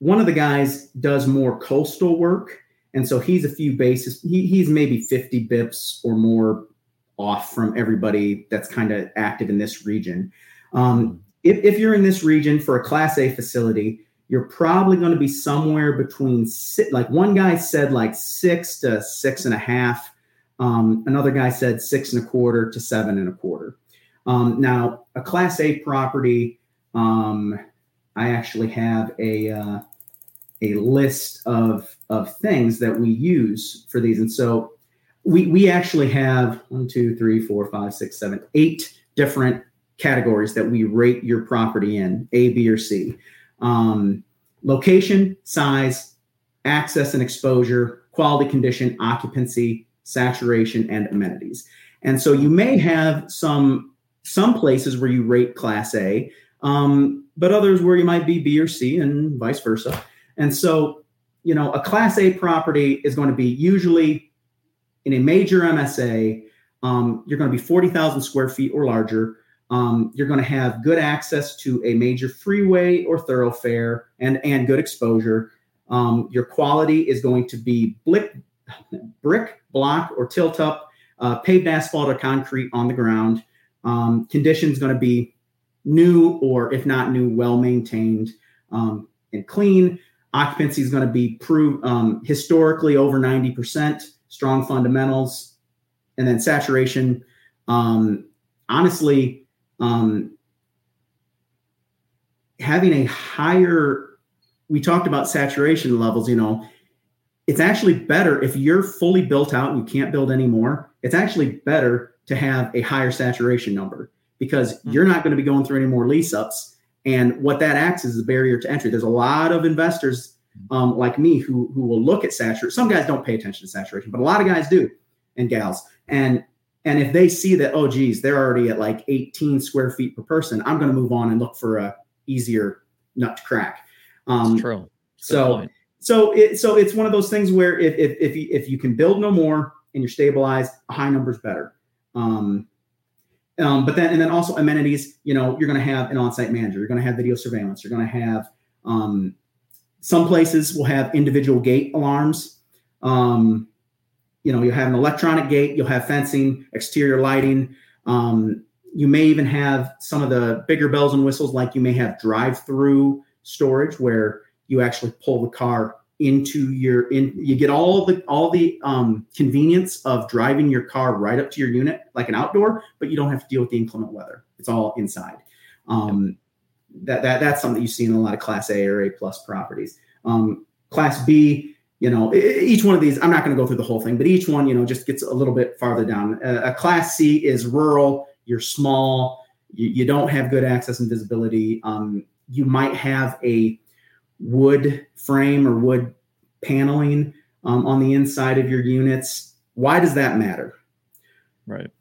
one of the guys does more coastal work. And so he's a few bases, he, he's maybe 50 bips or more off from everybody that's kind of active in this region. Um, if, if you're in this region for a class A facility, you're probably going to be somewhere between like one guy said like six to six and a half. Um, another guy said six and a quarter to seven and a quarter. Um, now, a class A property, um, I actually have a uh, a list of of things that we use for these. And so we we actually have one, two, three, four, five, six, seven, eight different categories that we rate your property in A, B, or C. Um, location, size, access and exposure, quality condition, occupancy, saturation, and amenities. And so you may have some some places where you rate class A, um, but others where you might be B or C and vice versa. And so, you know, a Class A property is going to be usually in a major MSA. Um, you're going to be 40,000 square feet or larger. Um, you're going to have good access to a major freeway or thoroughfare and, and good exposure. Um, your quality is going to be brick, block, or tilt up, uh, paved asphalt or concrete on the ground. Um, conditions going to be new or, if not new, well maintained um, and clean. Occupancy is going to be proved um, historically over 90%, strong fundamentals. And then saturation, um, honestly, um, having a higher, we talked about saturation levels, you know, it's actually better if you're fully built out and you can't build anymore. It's actually better to have a higher saturation number because mm-hmm. you're not going to be going through any more lease ups and what that acts as is a barrier to entry. There's a lot of investors um, like me who who will look at saturation. Some guys don't pay attention to saturation, but a lot of guys do, and gals. And and if they see that, oh geez, they're already at like 18 square feet per person, I'm going to move on and look for a easier nut to crack. Um, That's true. so so it so it's one of those things where if if if you, if you can build no more and you're stabilized, a high number is better. Um, um, but then, and then also amenities, you know, you're going to have an on-site manager, you're going to have video surveillance, you're going to have, um, some places will have individual gate alarms. Um, you know, you'll have an electronic gate, you'll have fencing, exterior lighting. Um, you may even have some of the bigger bells and whistles, like you may have drive-through storage where you actually pull the car into your in you get all the all the um, convenience of driving your car right up to your unit like an outdoor but you don't have to deal with the inclement weather. It's all inside. Um, that, that that's something you see in a lot of class a or a plus properties. Um, class b you know each one of these i'm not going to go through the whole thing but each one you know just gets a little bit farther down. A, a class c is rural you're small you, you don't have good access and visibility. Um, you might have a wood frame or wood paneling um, on the inside of your units. Why does that matter? Right.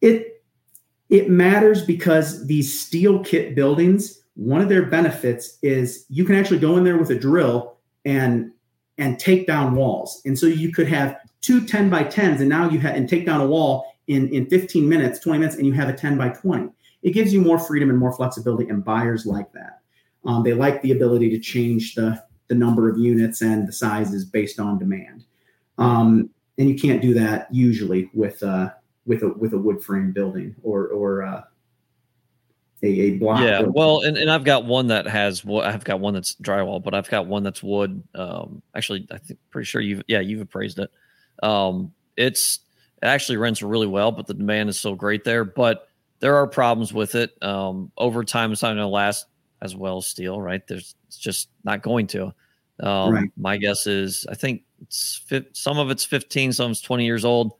It it matters because these steel kit buildings, one of their benefits is you can actually go in there with a drill and and take down walls. And so you could have two 10 by 10s and now you have and take down a wall in in 15 minutes, 20 minutes and you have a 10 by 20. It gives you more freedom and more flexibility and buyers like that. Um, they like the ability to change the, the number of units and the sizes based on demand. Um, and you can't do that usually with uh, with a with a wood frame building or or uh, a, a block. Yeah, building. well, and, and I've got one that has what I've got one that's drywall, but I've got one that's wood. Um, actually, I think pretty sure you've yeah you've appraised it. Um, it's it actually rents really well, but the demand is still great there. But there are problems with it. Um, over time, it's not going to last as well as steel, right? There's it's just not going to. Um, right. My guess is I think it's some of it's 15, some it's 20 years old.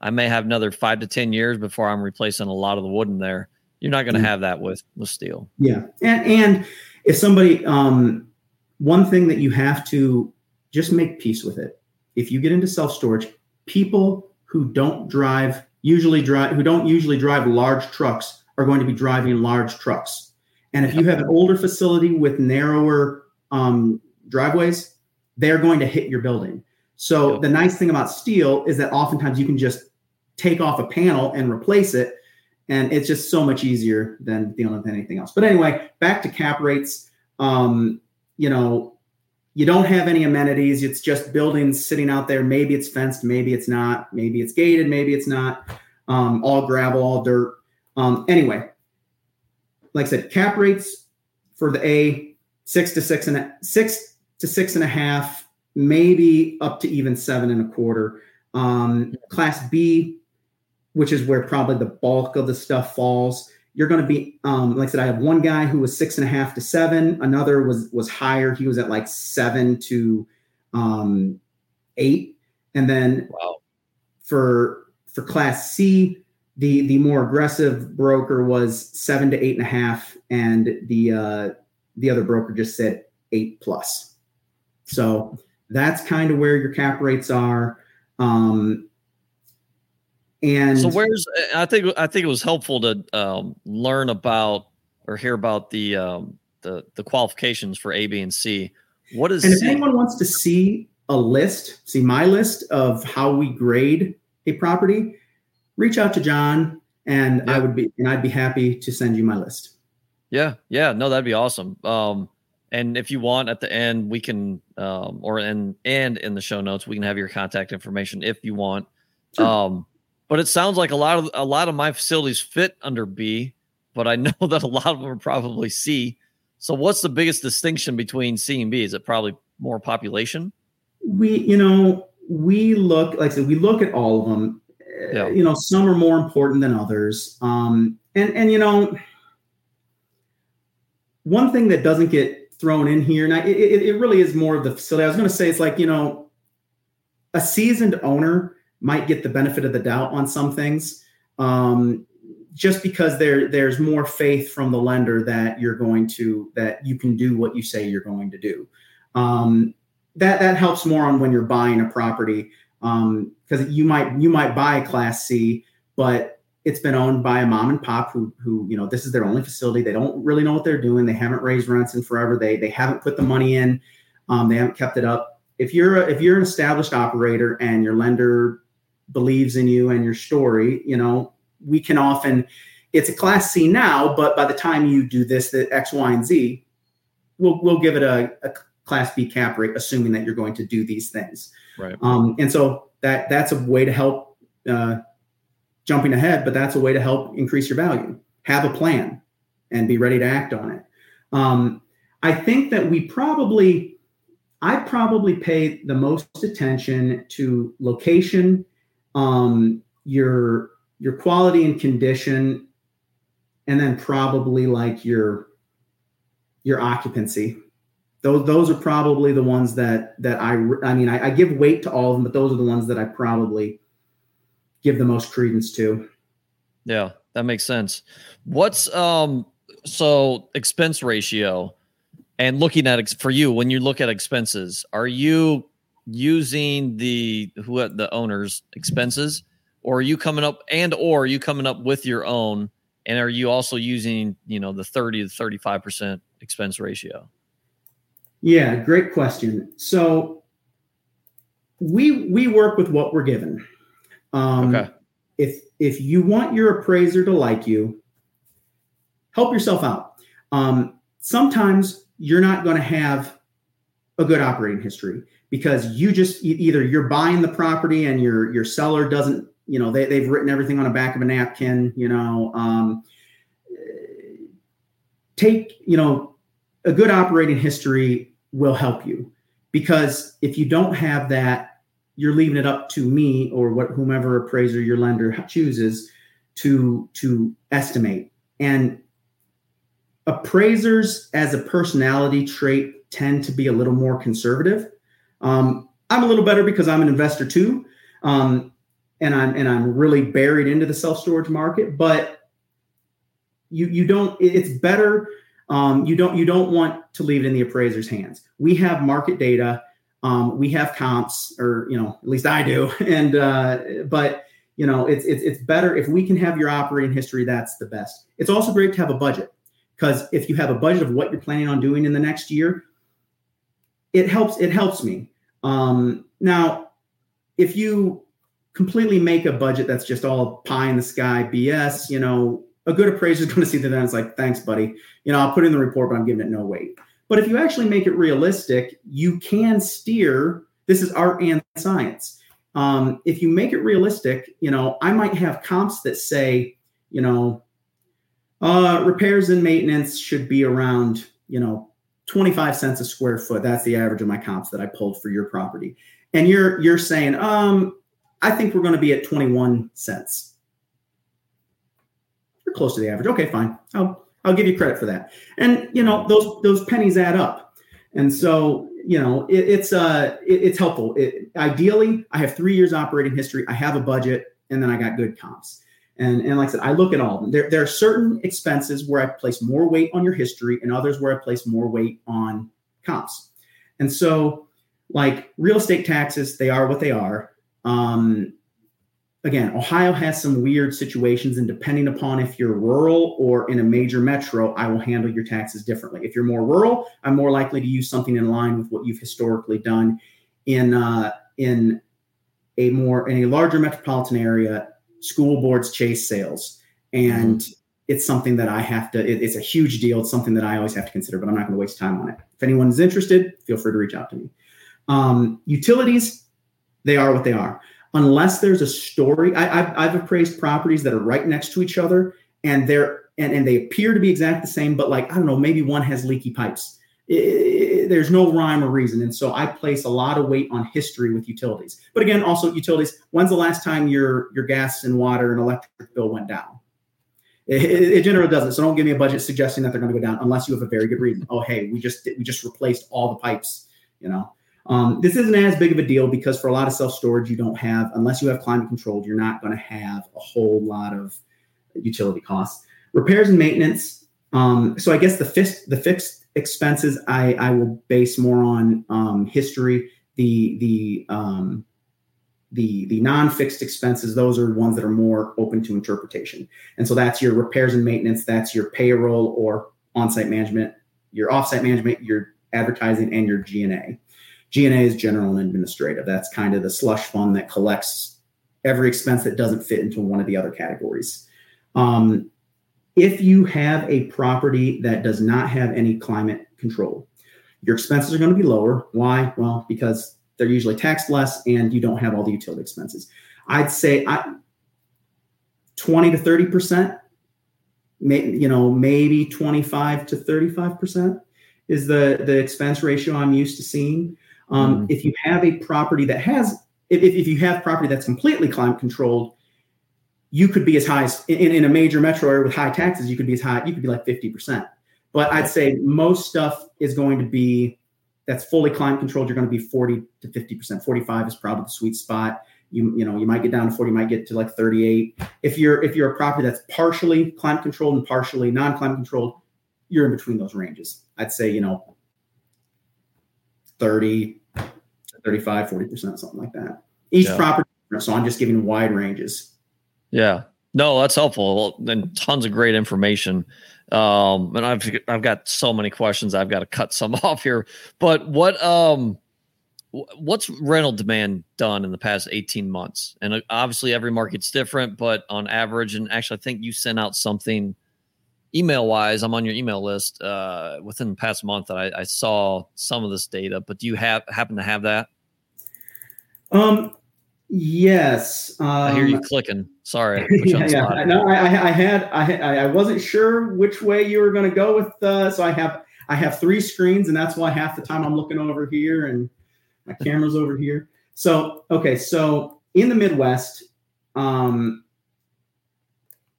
I may have another five to 10 years before I'm replacing a lot of the wood in there. You're not going to mm-hmm. have that with with steel. Yeah, and and if somebody, um, one thing that you have to just make peace with it. If you get into self storage, people who don't drive usually drive who don't usually drive large trucks are going to be driving large trucks and if you have an older facility with narrower um, driveways, they're going to hit your building. So yep. the nice thing about steel is that oftentimes you can just take off a panel and replace it. And it's just so much easier than dealing with anything else. But anyway, back to cap rates. Um, you know, you don't have any amenities. It's just buildings sitting out there. Maybe it's fenced, maybe it's not. Maybe it's gated, maybe it's not. Um, all gravel, all dirt. Um, anyway, like I said, cap rates for the A six to six and a, six to six and a half, maybe up to even seven and a quarter. Um, class B, which is where probably the bulk of the stuff falls. You're going to be, um, like I said, I have one guy who was six and a half to seven. Another was was higher. He was at like seven to um, eight. And then wow. for for class C, the the more aggressive broker was seven to eight and a half, and the uh, the other broker just said eight plus. So that's kind of where your cap rates are. Um, and so where's I think I think it was helpful to um, learn about or hear about the um, the the qualifications for A, B, and C. What is and if C? anyone wants to see a list, see my list of how we grade a property, reach out to John and yeah. I would be and I'd be happy to send you my list. Yeah, yeah, no, that'd be awesome. Um, and if you want at the end, we can um, or and and in the show notes, we can have your contact information if you want. Sure. Um, but it sounds like a lot of a lot of my facilities fit under B, but I know that a lot of them are probably C. So what's the biggest distinction between C and B? Is it probably more population? We, you know, we look like I said, we look at all of them yeah. you know some are more important than others. Um, and and you know one thing that doesn't get thrown in here now it, it, it really is more of the facility. I was going to say it's like you know a seasoned owner might get the benefit of the doubt on some things um, just because there there's more faith from the lender that you're going to that you can do what you say you're going to do. Um, that that helps more on when you're buying a property because um, you might you might buy Class C, but it's been owned by a mom and pop who who you know this is their only facility. They don't really know what they're doing. They haven't raised rents in forever. They they haven't put the money in. Um, they haven't kept it up. If you're a, if you're an established operator and your lender believes in you and your story, you know we can often it's a class C now, but by the time you do this, the X, Y, and Z, we'll we'll give it a, a class B cap rate, assuming that you're going to do these things. Right. Um, and so that that's a way to help uh, jumping ahead, but that's a way to help increase your value. Have a plan and be ready to act on it. Um, I think that we probably I probably pay the most attention to location, um, your your quality and condition, and then probably like your your occupancy. Those those are probably the ones that that I I mean I, I give weight to all of them, but those are the ones that I probably give the most credence to. Yeah, that makes sense. What's um so expense ratio and looking at for you when you look at expenses, are you using the who the owner's expenses or are you coming up and or are you coming up with your own and are you also using, you know, the 30 to 35% expense ratio? Yeah, great question. So we we work with what we're given. Um, okay. If if you want your appraiser to like you, help yourself out. Um, sometimes you're not going to have a good operating history because you just either you're buying the property and your your seller doesn't you know they, they've written everything on the back of a napkin you know um, take you know a good operating history will help you because if you don't have that you're leaving it up to me or what whomever appraiser your lender chooses to to estimate and appraisers as a personality trait tend to be a little more conservative. Um, I'm a little better because I'm an investor too, um, and I'm and I'm really buried into the self storage market. But you you don't. It's better. Um, you don't you don't want to leave it in the appraiser's hands. We have market data. Um, we have comps, or you know, at least I do. And uh, but you know, it's it's it's better if we can have your operating history. That's the best. It's also great to have a budget because if you have a budget of what you're planning on doing in the next year it helps it helps me um, now if you completely make a budget that's just all pie in the sky bs you know a good appraiser is going to see that and it's like thanks buddy you know i'll put in the report but i'm giving it no weight but if you actually make it realistic you can steer this is art and science um, if you make it realistic you know i might have comps that say you know uh, repairs and maintenance should be around, you know, 25 cents a square foot. That's the average of my comps that I pulled for your property. And you're you're saying, um, I think we're going to be at 21 cents. Close to the average. Okay, fine. I'll I'll give you credit for that. And you know, those those pennies add up. And so, you know, it, it's uh it, it's helpful. It, ideally, I have three years operating history. I have a budget, and then I got good comps. And, and like I said, I look at all of them. There, there are certain expenses where I place more weight on your history and others where I place more weight on comps. And so, like real estate taxes, they are what they are. Um, again, Ohio has some weird situations, and depending upon if you're rural or in a major metro, I will handle your taxes differently. If you're more rural, I'm more likely to use something in line with what you've historically done. In uh, in a more in a larger metropolitan area, school boards chase sales and mm-hmm. it's something that i have to it, it's a huge deal it's something that i always have to consider but i'm not going to waste time on it if anyone is interested feel free to reach out to me um, utilities they are what they are unless there's a story I, have I've appraised properties that are right next to each other and they're and, and they appear to be exact the same but like i don't know maybe one has leaky pipes it, there's no rhyme or reason. And so I place a lot of weight on history with utilities. But again, also utilities, when's the last time your, your gas and water and electric bill went down? It, it, it generally doesn't. So don't give me a budget suggesting that they're going to go down unless you have a very good reason. Oh, hey, we just we just replaced all the pipes. You know, um, this isn't as big of a deal because for a lot of self storage, you don't have unless you have climate controlled, you're not going to have a whole lot of utility costs. Repairs and maintenance. Um, so I guess the fixed the fixed expenses I, I will base more on um, history. The the um, the the non-fixed expenses those are ones that are more open to interpretation and so that's your repairs and maintenance that's your payroll or on-site management your off-site management your advertising and your g&a g&a is general and administrative that's kind of the slush fund that collects every expense that doesn't fit into one of the other categories um, if you have a property that does not have any climate control, your expenses are going to be lower. Why? Well, because they're usually taxed less and you don't have all the utility expenses. I'd say I, 20 to 30 percent, you know, maybe 25 to 35 percent is the the expense ratio I'm used to seeing. Um, mm-hmm. If you have a property that has, if, if you have property that's completely climate controlled, you could be as high as in, in a major metro area with high taxes, you could be as high, you could be like 50%. But I'd say most stuff is going to be that's fully climate controlled. You're going to be 40 to 50%. 45 is probably the sweet spot. You, you know, you might get down to 40, you might get to like 38. If you're if you're a property that's partially climate controlled and partially non-climate controlled, you're in between those ranges. I'd say, you know, 30, 35, 40%, something like that. Each yeah. property, so I'm just giving wide ranges. Yeah. No, that's helpful. And tons of great information. Um, and I've I've got so many questions. I've got to cut some off here. But what um what's rental demand done in the past 18 months? And uh, obviously every market's different, but on average, and actually I think you sent out something email wise, I'm on your email list uh, within the past month that I, I, saw some of this data. But do you have happen to have that? Um, yes. Um, I hear you um, clicking. Sorry. yeah, yeah. No, I, I, had I I wasn't sure which way you were going to go with. Uh, so I have I have three screens, and that's why half the time I'm looking over here and my camera's over here. So okay, so in the Midwest, um,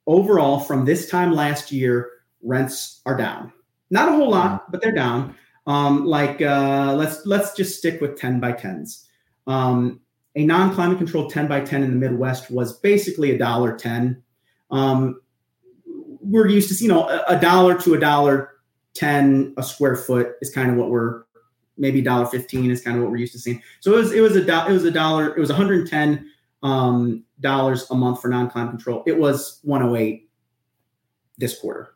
overall, from this time last year, rents are down. Not a whole lot, mm-hmm. but they're down. Um, like uh, let's let's just stick with 10 by 10s. Um, a non-climate controlled 10 by 10 in the Midwest was basically a dollar 10. Um, we're used to you know, a dollar to a dollar 10 a square foot is kind of what we're maybe dollar 15 is kind of what we're used to seeing. So it was it was a do- it was a dollar it was 110 um, dollars a month for non-climate control. It was 108 this quarter.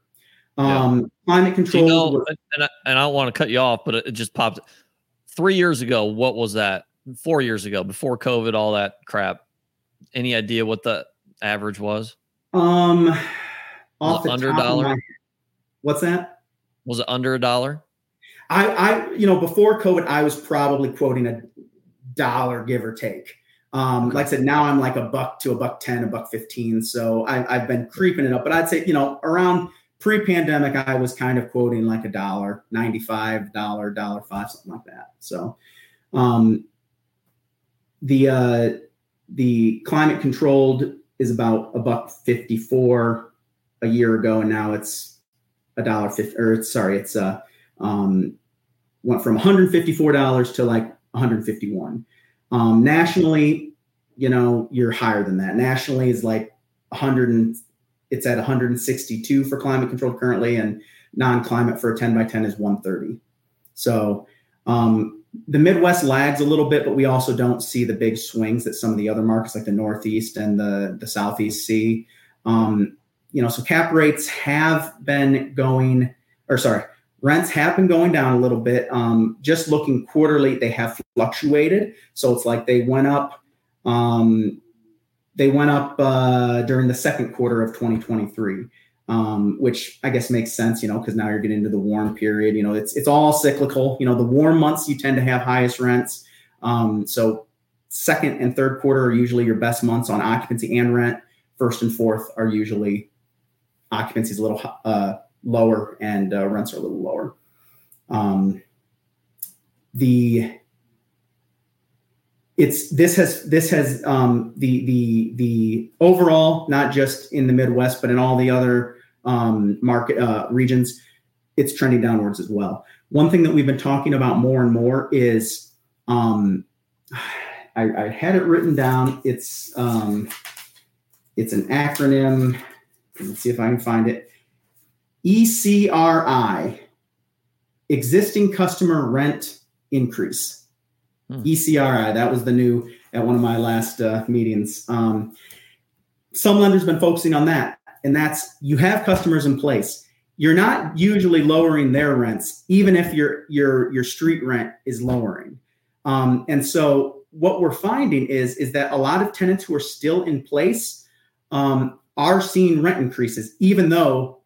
Um, yeah. Climate control. You know, and, I, and I don't want to cut you off, but it just popped. Three years ago, what was that? Four years ago, before COVID, all that crap. Any idea what the average was? Um, off under a dollar. My, what's that? Was it under a dollar? I, I, you know, before COVID, I was probably quoting a dollar give or take. Um, like I said, now I'm like a buck to a buck 10, a buck 15. So I, I've been creeping it up, but I'd say, you know, around pre-pandemic, I was kind of quoting like a dollar, 95 dollar, dollar five, something like that. So, um, the, uh, the climate controlled is about a buck 54 a year ago. And now it's a dollar 50 or it's sorry, it's, uh, um, went from $154 to like 151. Um, nationally, you know, you're higher than that. Nationally is like 100 and it's at 162 for climate control currently, and non-climate for a 10 by 10 is 130. So um, the Midwest lags a little bit, but we also don't see the big swings that some of the other markets like the Northeast and the the Southeast see. Um, you know, so cap rates have been going, or sorry, Rents have been going down a little bit. Um, just looking quarterly, they have fluctuated. So it's like they went up. Um, they went up uh, during the second quarter of 2023, um, which I guess makes sense, you know, because now you're getting into the warm period. You know, it's it's all cyclical. You know, the warm months you tend to have highest rents. Um, so second and third quarter are usually your best months on occupancy and rent. First and fourth are usually occupancy is a little uh, lower and uh, rents are a little lower. Um, the it's this has this has um, the the the overall not just in the Midwest but in all the other um, market uh, regions, it's trending downwards as well. One thing that we've been talking about more and more is um, I, I had it written down. It's um, it's an acronym. Let's see if I can find it. ECRI, existing customer rent increase. Hmm. ECRI, that was the new at one of my last uh, meetings. Um, some lenders have been focusing on that, and that's you have customers in place. You're not usually lowering their rents, even if your your your street rent is lowering. Um, and so what we're finding is is that a lot of tenants who are still in place um, are seeing rent increases, even though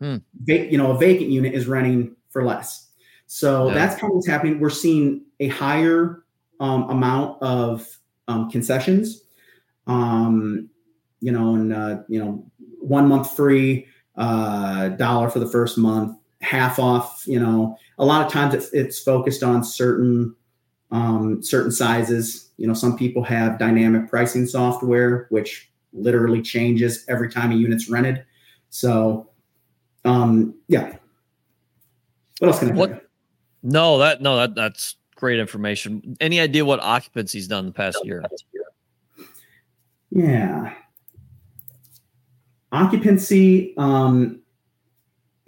Hmm. You know, a vacant unit is renting for less. So yeah. that's kind of what's happening. We're seeing a higher um, amount of um, concessions. Um, you know, and uh, you know, one month free, uh, dollar for the first month, half off. You know, a lot of times it's it's focused on certain um, certain sizes. You know, some people have dynamic pricing software, which literally changes every time a unit's rented. So, um, yeah. What else can I what? No, that no, that that's great information. Any idea what occupancy's done the past year? Yeah. Occupancy um,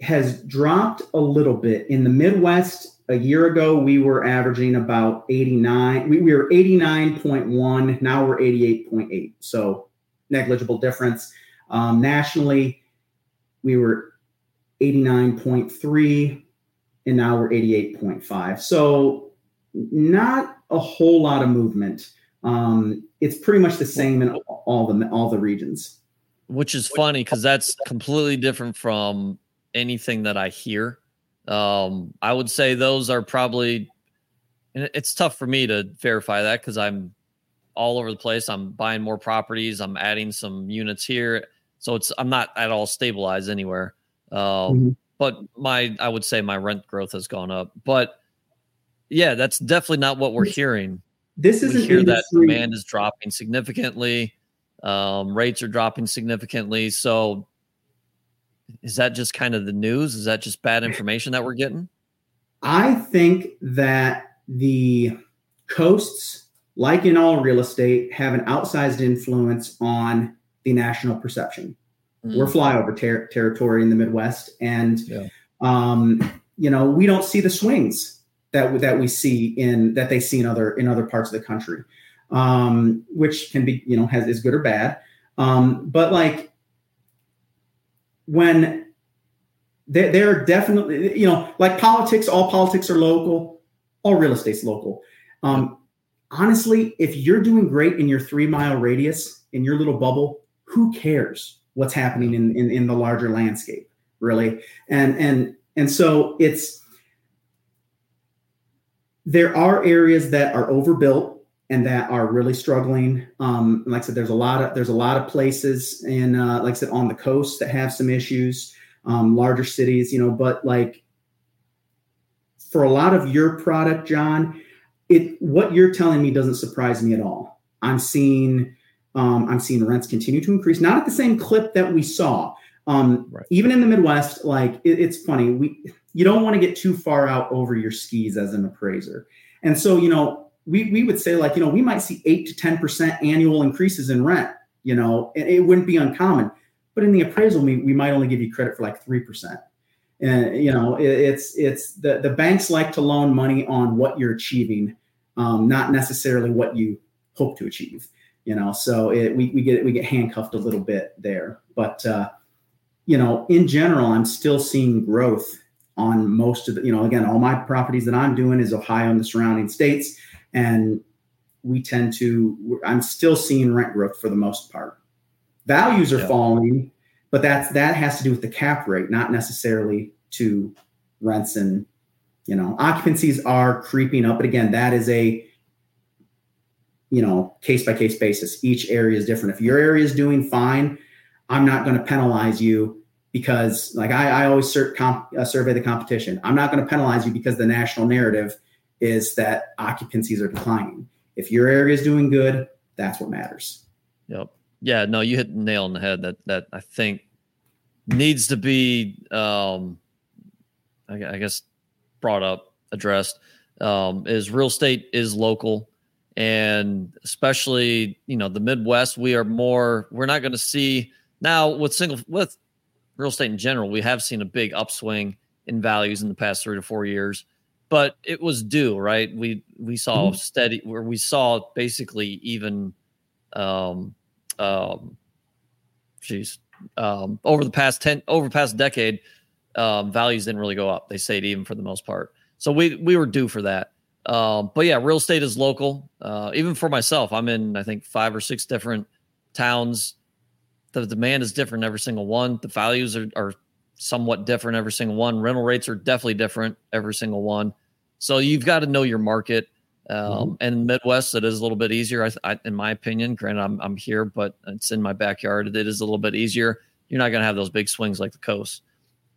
has dropped a little bit. In the Midwest, a year ago, we were averaging about 89. We, we were 89.1. Now we're 88.8. So negligible difference. Um, nationally, we were 89.3 and now we're 88.5. So not a whole lot of movement. Um, it's pretty much the same in all the all the regions. Which is funny because that's completely different from anything that I hear. Um, I would say those are probably, and it's tough for me to verify that because I'm all over the place. I'm buying more properties. I'm adding some units here, so it's I'm not at all stabilized anywhere. Um, mm-hmm. But my I would say my rent growth has gone up, but yeah, that's definitely not what we're hearing. This is we hear that demand is dropping significantly. Um, rates are dropping significantly. So is that just kind of the news? Is that just bad information that we're getting? I think that the coasts, like in all real estate, have an outsized influence on the national perception. Mm. We're flyover ter- territory in the Midwest, and yeah. um, you know we don't see the swings that that we see in that they see in other in other parts of the country, um, which can be you know has is good or bad. Um, but like when they, they're definitely you know like politics, all politics are local, all real estate's local. Um, honestly, if you're doing great in your three mile radius in your little bubble, who cares what's happening in, in, in the larger landscape, really? And and and so it's there are areas that are overbuilt and that are really struggling. Um, like I said, there's a lot of there's a lot of places in uh, like I said on the coast that have some issues. Um, larger cities, you know, but like for a lot of your product, John, it what you're telling me doesn't surprise me at all. I'm seeing um, I'm seeing rents continue to increase, not at the same clip that we saw. Um, right. Even in the Midwest, like it, it's funny, we you don't want to get too far out over your skis as an appraiser. And so, you know, we, we would say like, you know, we might see eight to 10% annual increases in rent, you know, and it wouldn't be uncommon. But in the appraisal, we, we might only give you credit for like 3%. And, you know, it, it's, it's the, the banks like to loan money on what you're achieving, um, not necessarily what you hope to achieve, you know, so it, we, we get, we get handcuffed a little bit there, but, uh, you know, in general, I'm still seeing growth on most of the, you know, again, all my properties that I'm doing is Ohio and the surrounding states. And we tend to, I'm still seeing rent growth for the most part. Values are yeah. falling, but that's, that has to do with the cap rate, not necessarily to rents and, you know, occupancies are creeping up. But again, that is a, you know, case by case basis. Each area is different. If your area is doing fine, I'm not going to penalize you because like I, I always sur- comp, uh, survey the competition. I'm not going to penalize you because the national narrative is that occupancies are declining. If your area is doing good, that's what matters. Yep. Yeah. No, you hit the nail on the head. That that I think needs to be, um, I, I guess, brought up, addressed. Um, is real estate is local, and especially you know the Midwest. We are more. We're not going to see now with single with real estate in general, we have seen a big upswing in values in the past three to four years, but it was due, right? We we saw mm-hmm. steady where we saw basically even um um geez um over the past 10 over the past decade um values didn't really go up they stayed even for the most part so we we were due for that um but yeah real estate is local uh even for myself i'm in i think five or six different towns the demand is different every single one. The values are, are somewhat different every single one. Rental rates are definitely different every single one. So you've got to know your market. Um, mm-hmm. And Midwest, it is a little bit easier, I, I, in my opinion. Granted, I'm, I'm here, but it's in my backyard. It is a little bit easier. You're not going to have those big swings like the coast.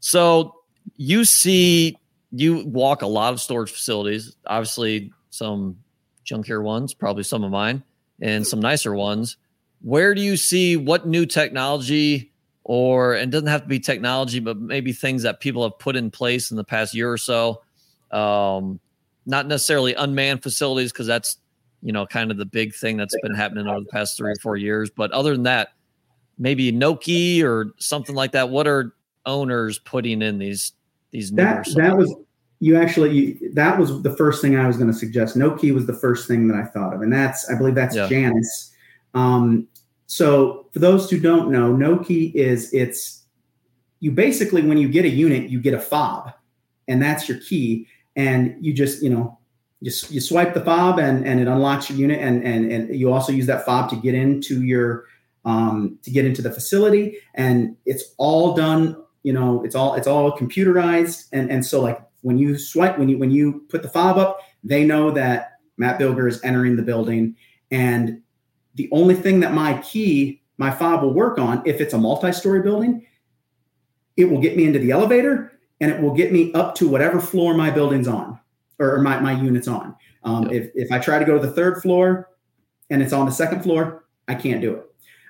So you see, you walk a lot of storage facilities. Obviously, some junkier ones, probably some of mine, and some nicer ones. Where do you see what new technology or and doesn't have to be technology, but maybe things that people have put in place in the past year or so? Um, not necessarily unmanned facilities because that's you know kind of the big thing that's been happening over the past three or four years. But other than that, maybe Nokē or something like that. What are owners putting in these these that that was you actually you, that was the first thing I was going to suggest. Nokē was the first thing that I thought of, and that's I believe that's yeah. Janus. Um, so for those who don't know, Nokē is it's you basically when you get a unit, you get a fob, and that's your key, and you just you know you, you swipe the fob and and it unlocks your unit, and and and you also use that fob to get into your um, to get into the facility, and it's all done. You know, it's all it's all computerized, and and so like when you swipe when you when you put the fob up, they know that Matt Bilger is entering the building, and the only thing that my key my fob will work on if it's a multi-story building, it will get me into the elevator and it will get me up to whatever floor my building's on or my, my unit's on. Um, yep. if, if I try to go to the third floor and it's on the second floor, I can't do it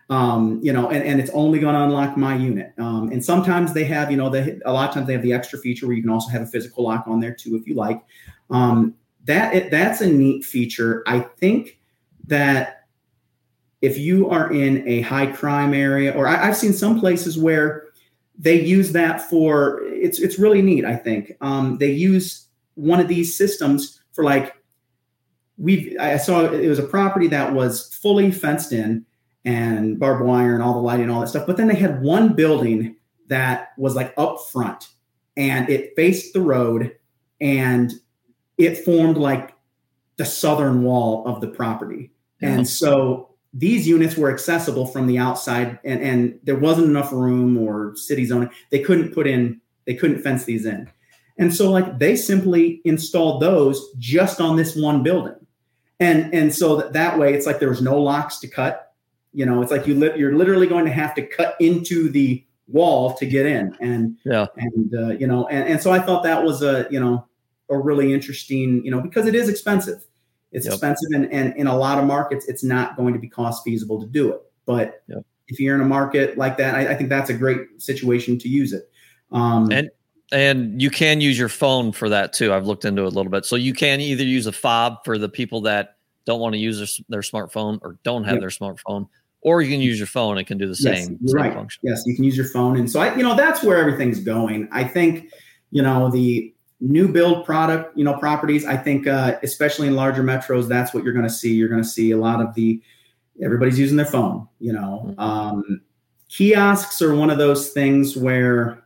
um, you know, and, and it's only going to unlock my unit. Um, and sometimes they have, you know, they, a lot of times they have the extra feature where you can also have a physical lock on there too, if you like. Um, that it, that's a neat feature. I think that if you are in a high crime area, or I, have seen some places where they use that for it's it's really neat. I think um, they use one of these systems for like we've I saw it was a property that was fully fenced in and barbed wire and all the lighting and all that stuff. But then they had one building that was like up front and it faced the road and it formed like the southern wall of the property. Yeah. And so these units were accessible from the outside and, and there wasn't enough room or city zoning. They couldn't put in, they couldn't fence these in. And so like they simply installed those just on this one building. And and so that, that way it's like there was no locks to cut you know, it's like you li- you're literally going to have to cut into the wall to get in, and yeah, and uh, you know, and, and so I thought that was a you know a really interesting you know because it is expensive. It's yep. expensive, and, and in a lot of markets, it's not going to be cost feasible to do it. But yep. if you're in a market like that, I, I, think that's a great situation to use it. Um, and and you can use your phone for that too. I've looked into it a little bit. So you can either use a fob for the people that don't want to use their, their smartphone or don't have yep. their smartphone, or you can use your phone. It can do the same, yes, same right. function. Yes, you can use your phone. And so I, you know, that's where everything's going. I think, you know, the new build product, you know, properties, I think, uh, especially in larger metros, that's what you're going to see. You're going to see a lot of the, everybody's using their phone, you know, mm-hmm. um, kiosks are one of those things where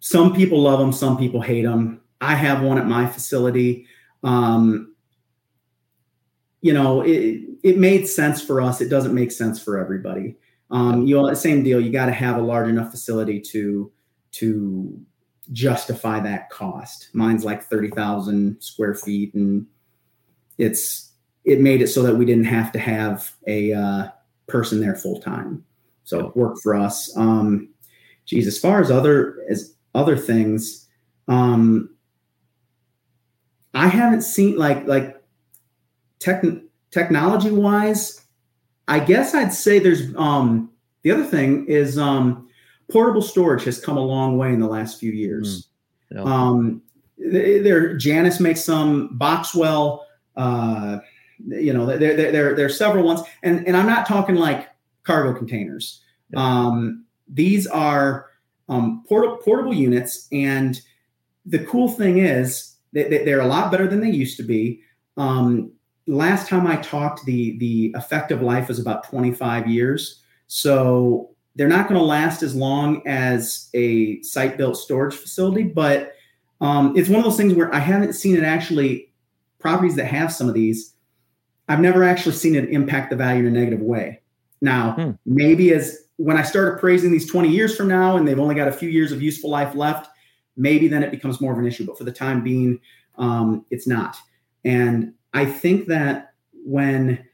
some people love them, some people hate them. I have one at my facility. Um, you know, it, it made sense for us. It doesn't make sense for everybody. Um, you know, same deal. You got to have a large enough facility to to justify that cost. Mine's like thirty thousand square feet, and it's it made it so that we didn't have to have a uh, person there full time. So it worked for us. Um, geez, as far as other as other things, um, I haven't seen like like tech technology wise, I guess I'd say there's um, the other thing is um, portable storage has come a long way in the last few years. Mm, yeah. um, there, Janus makes some, Boxwell, uh, you know, there, there, there, there are several ones, and and I'm not talking like cargo containers. Yeah. Um, these are um, portable portable units, and the cool thing is that they're a lot better than they used to be. Um, last time I talked, the the effective life was about 25 years. So they're not going to last as long as a site built storage facility, but um, it's one of those things where I haven't seen it actually properties that have some of these. I've never actually seen it impact the value in a negative way. Now, hmm. maybe as when I start appraising these 20 years from now and they've only got a few years of useful life left, maybe then it becomes more of an issue. But for the time being, um, it's not. And I think that when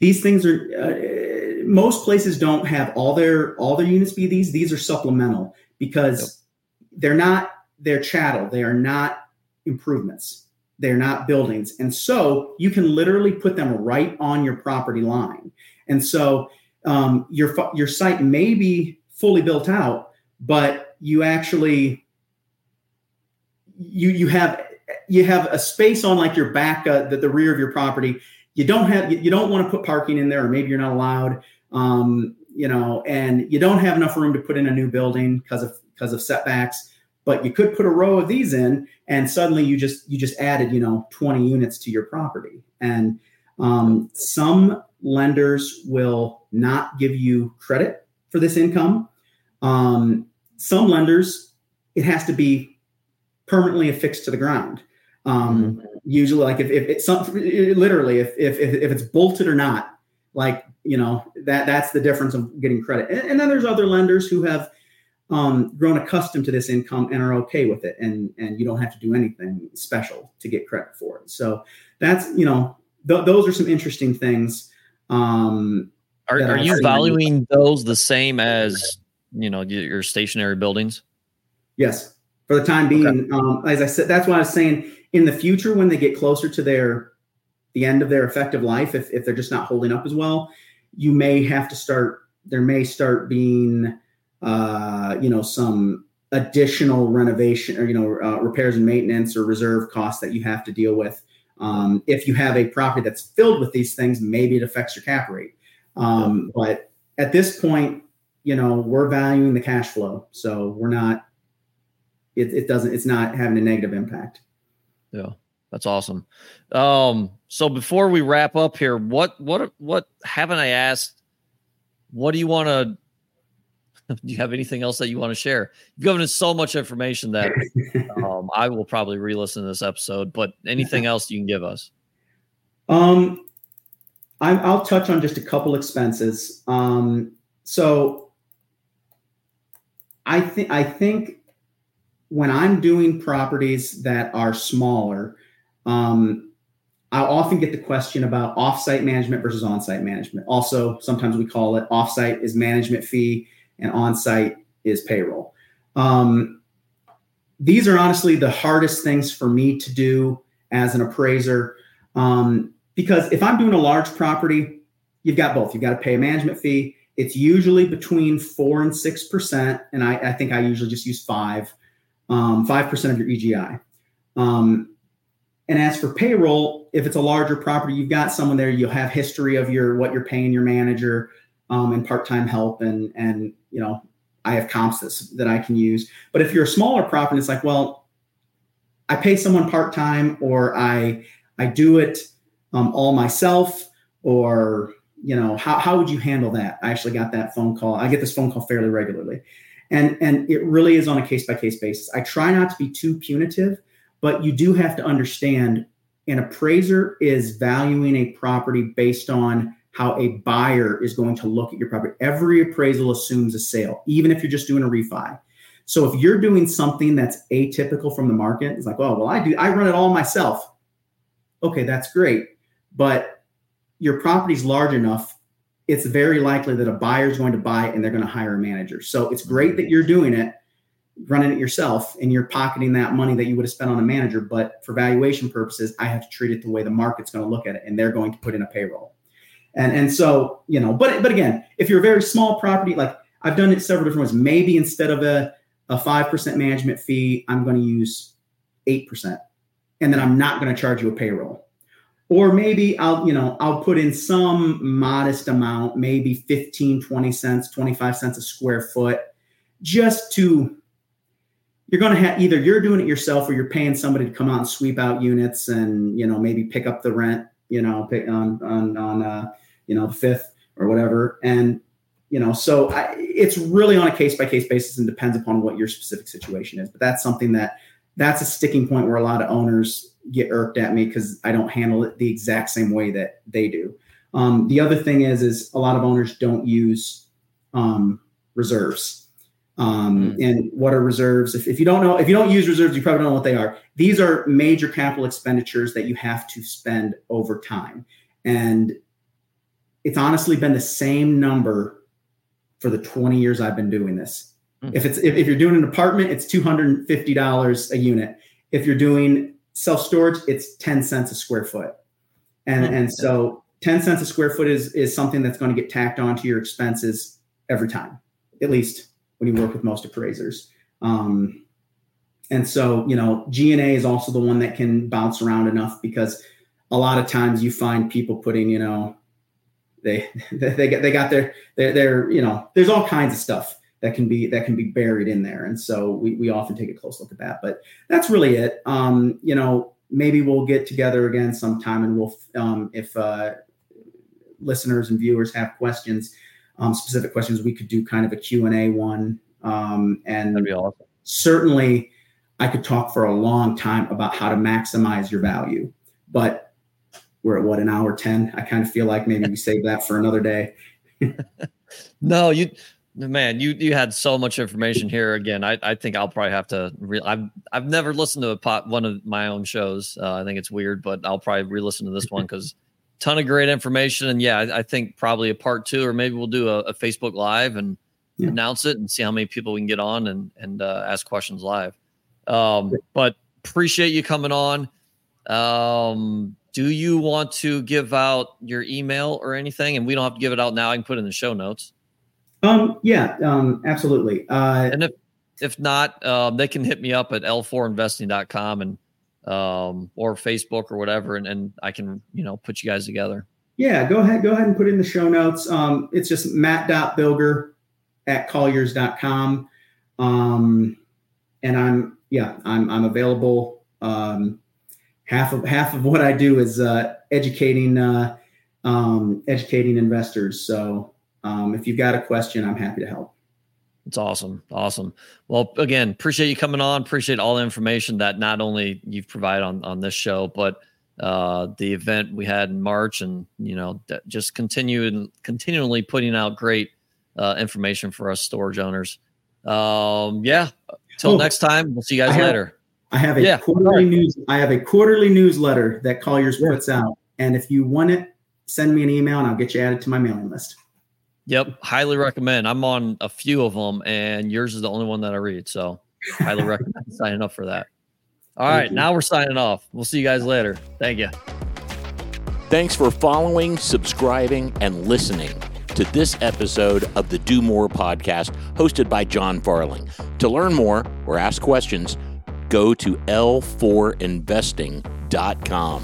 these things are uh, most places don't have all their all their units be these these are supplemental because yep. they're not they're chattel they are not improvements they're not buildings. And so you can literally put them right on your property line. And so um, your your site may be fully built out, but you actually you you have you have a space on like your back uh, the, the rear of your property. You don't have you don't want to put parking in there or maybe you're not allowed um, you know and you don't have enough room to put in a new building because of because of setbacks. But you could put a row of these in and suddenly you just you just added you know 20 units to your property. And um, some lenders will not give you credit for this income. Um, some lenders it has to be permanently affixed to the ground um, mm-hmm. Usually, like if, if it's some, literally, if, if, if it's bolted or not, like, you know, that that's the difference of getting credit. And, and then there's other lenders who have um, grown accustomed to this income and are okay with it. And, and you don't have to do anything special to get credit for it. So that's, you know, th- those are some interesting things. Um, are, are you valuing those the same as, you know, your stationary buildings? Yes. For the time being, okay. um, as I said, that's what I was saying in the future when they get closer to their the end of their effective life if, if they're just not holding up as well you may have to start there may start being uh, you know some additional renovation or you know uh, repairs and maintenance or reserve costs that you have to deal with um, if you have a property that's filled with these things maybe it affects your cap rate um, but at this point you know we're valuing the cash flow so we're not it, it doesn't it's not having a negative impact yeah, that's awesome. Um, so before we wrap up here, what what what haven't I asked? What do you want to? Do you have anything else that you want to share? You've given us so much information that um, I will probably re-listen to this episode. But anything else you can give us? Um, I, I'll touch on just a couple expenses. Um, so I think I think when I'm doing properties that are smaller, um, I often get the question about offsite management versus onsite management. Also, sometimes we call it offsite is management fee and onsite is payroll. Um, these are honestly the hardest things for me to do as an appraiser um, because if I'm doing a large property, you've got both. You've got to pay a management fee. It's usually between four and six percent, and I, I think I usually just use five um, 5% of your EGI. Um, and as for payroll, if it's a larger property, you've got someone there, you'll have history of your what you're paying your manager um, and part-time help and and you know, I have comps that, that I can use. But if you're a smaller property, it's like, well, I pay someone part-time or I I do it um, all myself or you know how, how would you handle that i actually got that phone call i get this phone call fairly regularly and and it really is on a case by case basis. I try not to be too punitive but you do have to understand an appraiser is valuing a property based on how a buyer is going to look at your property. Every appraisal assumes a sale even if you're just doing a refi. So if you're doing something that's atypical from the market it's like oh well i do i run it all myself. Okay that's great but your property's large enough it's very likely that a buyer is going to buy it and they're going to hire a manager. So it's great that you're doing it, running it yourself, and you're pocketing that money that you would have spent on a manager. But for valuation purposes, I have to treat it the way the market's going to look at it, and they're going to put in a payroll. And and so you know, but but again, if you're a very small property, like I've done it several different ways. Maybe instead of a a five percent management fee, I'm going to use eight percent, and then I'm not going to charge you a payroll or maybe i'll you know i'll put in some modest amount maybe 15 20 cents 25 cents a square foot just to you're going to have either you're doing it yourself or you're paying somebody to come out and sweep out units and you know maybe pick up the rent you know pick on on on uh you know the fifth or whatever. And you know so I, it's really on a case by case basis and depends upon what your specific situation is. But that's something that that's a sticking point where a lot of owners get irked at me because I don't handle it the exact same way that they do. Um, the other thing is, is a lot of owners don't use um, reserves. Um, mm. And what are reserves? If, if you don't know, if you don't use reserves, you probably don't know what they are. These are major capital expenditures that you have to spend over time. And it's honestly been the same number for the 20 years I've been doing this. Mm. If it's if, if you're doing an apartment, it's $250 a unit. If you're doing self storage, it's 10 cents a square foot. And, mm-hmm. and so 10 cents a square foot is, is something that's going to get tacked onto your expenses every time, at least when you work with most appraisers. Um, and so, you know, G&A is also the one that can bounce around enough because a lot of times you find people putting, you know, they they get they got their their, their you know, there's all kinds of stuff that can be that can be buried in there. And so we we often take a close look at that. But that's really it. Um, you know, maybe we'll get together again sometime and we'll um, if uh, listeners and viewers have questions, um, specific questions, we could do kind of a Q&A one. Um, and That'd be awesome. certainly I could talk for a long time about how to maximize your value, but we're at what an hour 10. I kind of feel like maybe we save that for another day. no, you, man, you, you had so much information here again. I, I think I'll probably have to, re- I've, I've never listened to a pot, one of my own shows. Uh, I think it's weird, but I'll probably re-listen to this one because ton of great information. And yeah, I, I, think probably a part two, or maybe we'll do a, a Facebook live and yeah. announce it and see how many people we can get on and, and uh, ask questions live. Um, but appreciate you coming on. Um, do you want to give out your email or anything? And we don't have to give it out now. I can put it in the show notes. Um, yeah, um, absolutely. Uh, and if, if not, um, they can hit me up at l4investing.com and, um, or Facebook or whatever. And, and I can, you know, put you guys together. Yeah, go ahead. Go ahead and put in the show notes. Um, it's just matt.bilger at colliers.com. Um, and I'm yeah, I'm I'm available. Um, half of half of what I do is uh, educating uh, um, educating investors. So um, if you've got a question, I'm happy to help. It's awesome, awesome. Well, again, appreciate you coming on. Appreciate all the information that not only you've provided on on this show, but uh, the event we had in March, and you know, just continuing continually putting out great uh, information for us storage owners. Um, yeah, Till oh, next time, we'll see you guys I later. Have, I have a yeah, quarterly right. news. I have a quarterly newsletter that Colliers yeah. puts out, and if you want it, send me an email, and I'll get you added to my mailing list. Yep, highly recommend. I'm on a few of them, and yours is the only one that I read. So, highly recommend signing up for that. All Thank right, you. now we're signing off. We'll see you guys later. Thank you. Thanks for following, subscribing, and listening to this episode of the Do More podcast hosted by John Farling. To learn more or ask questions, go to l4investing.com.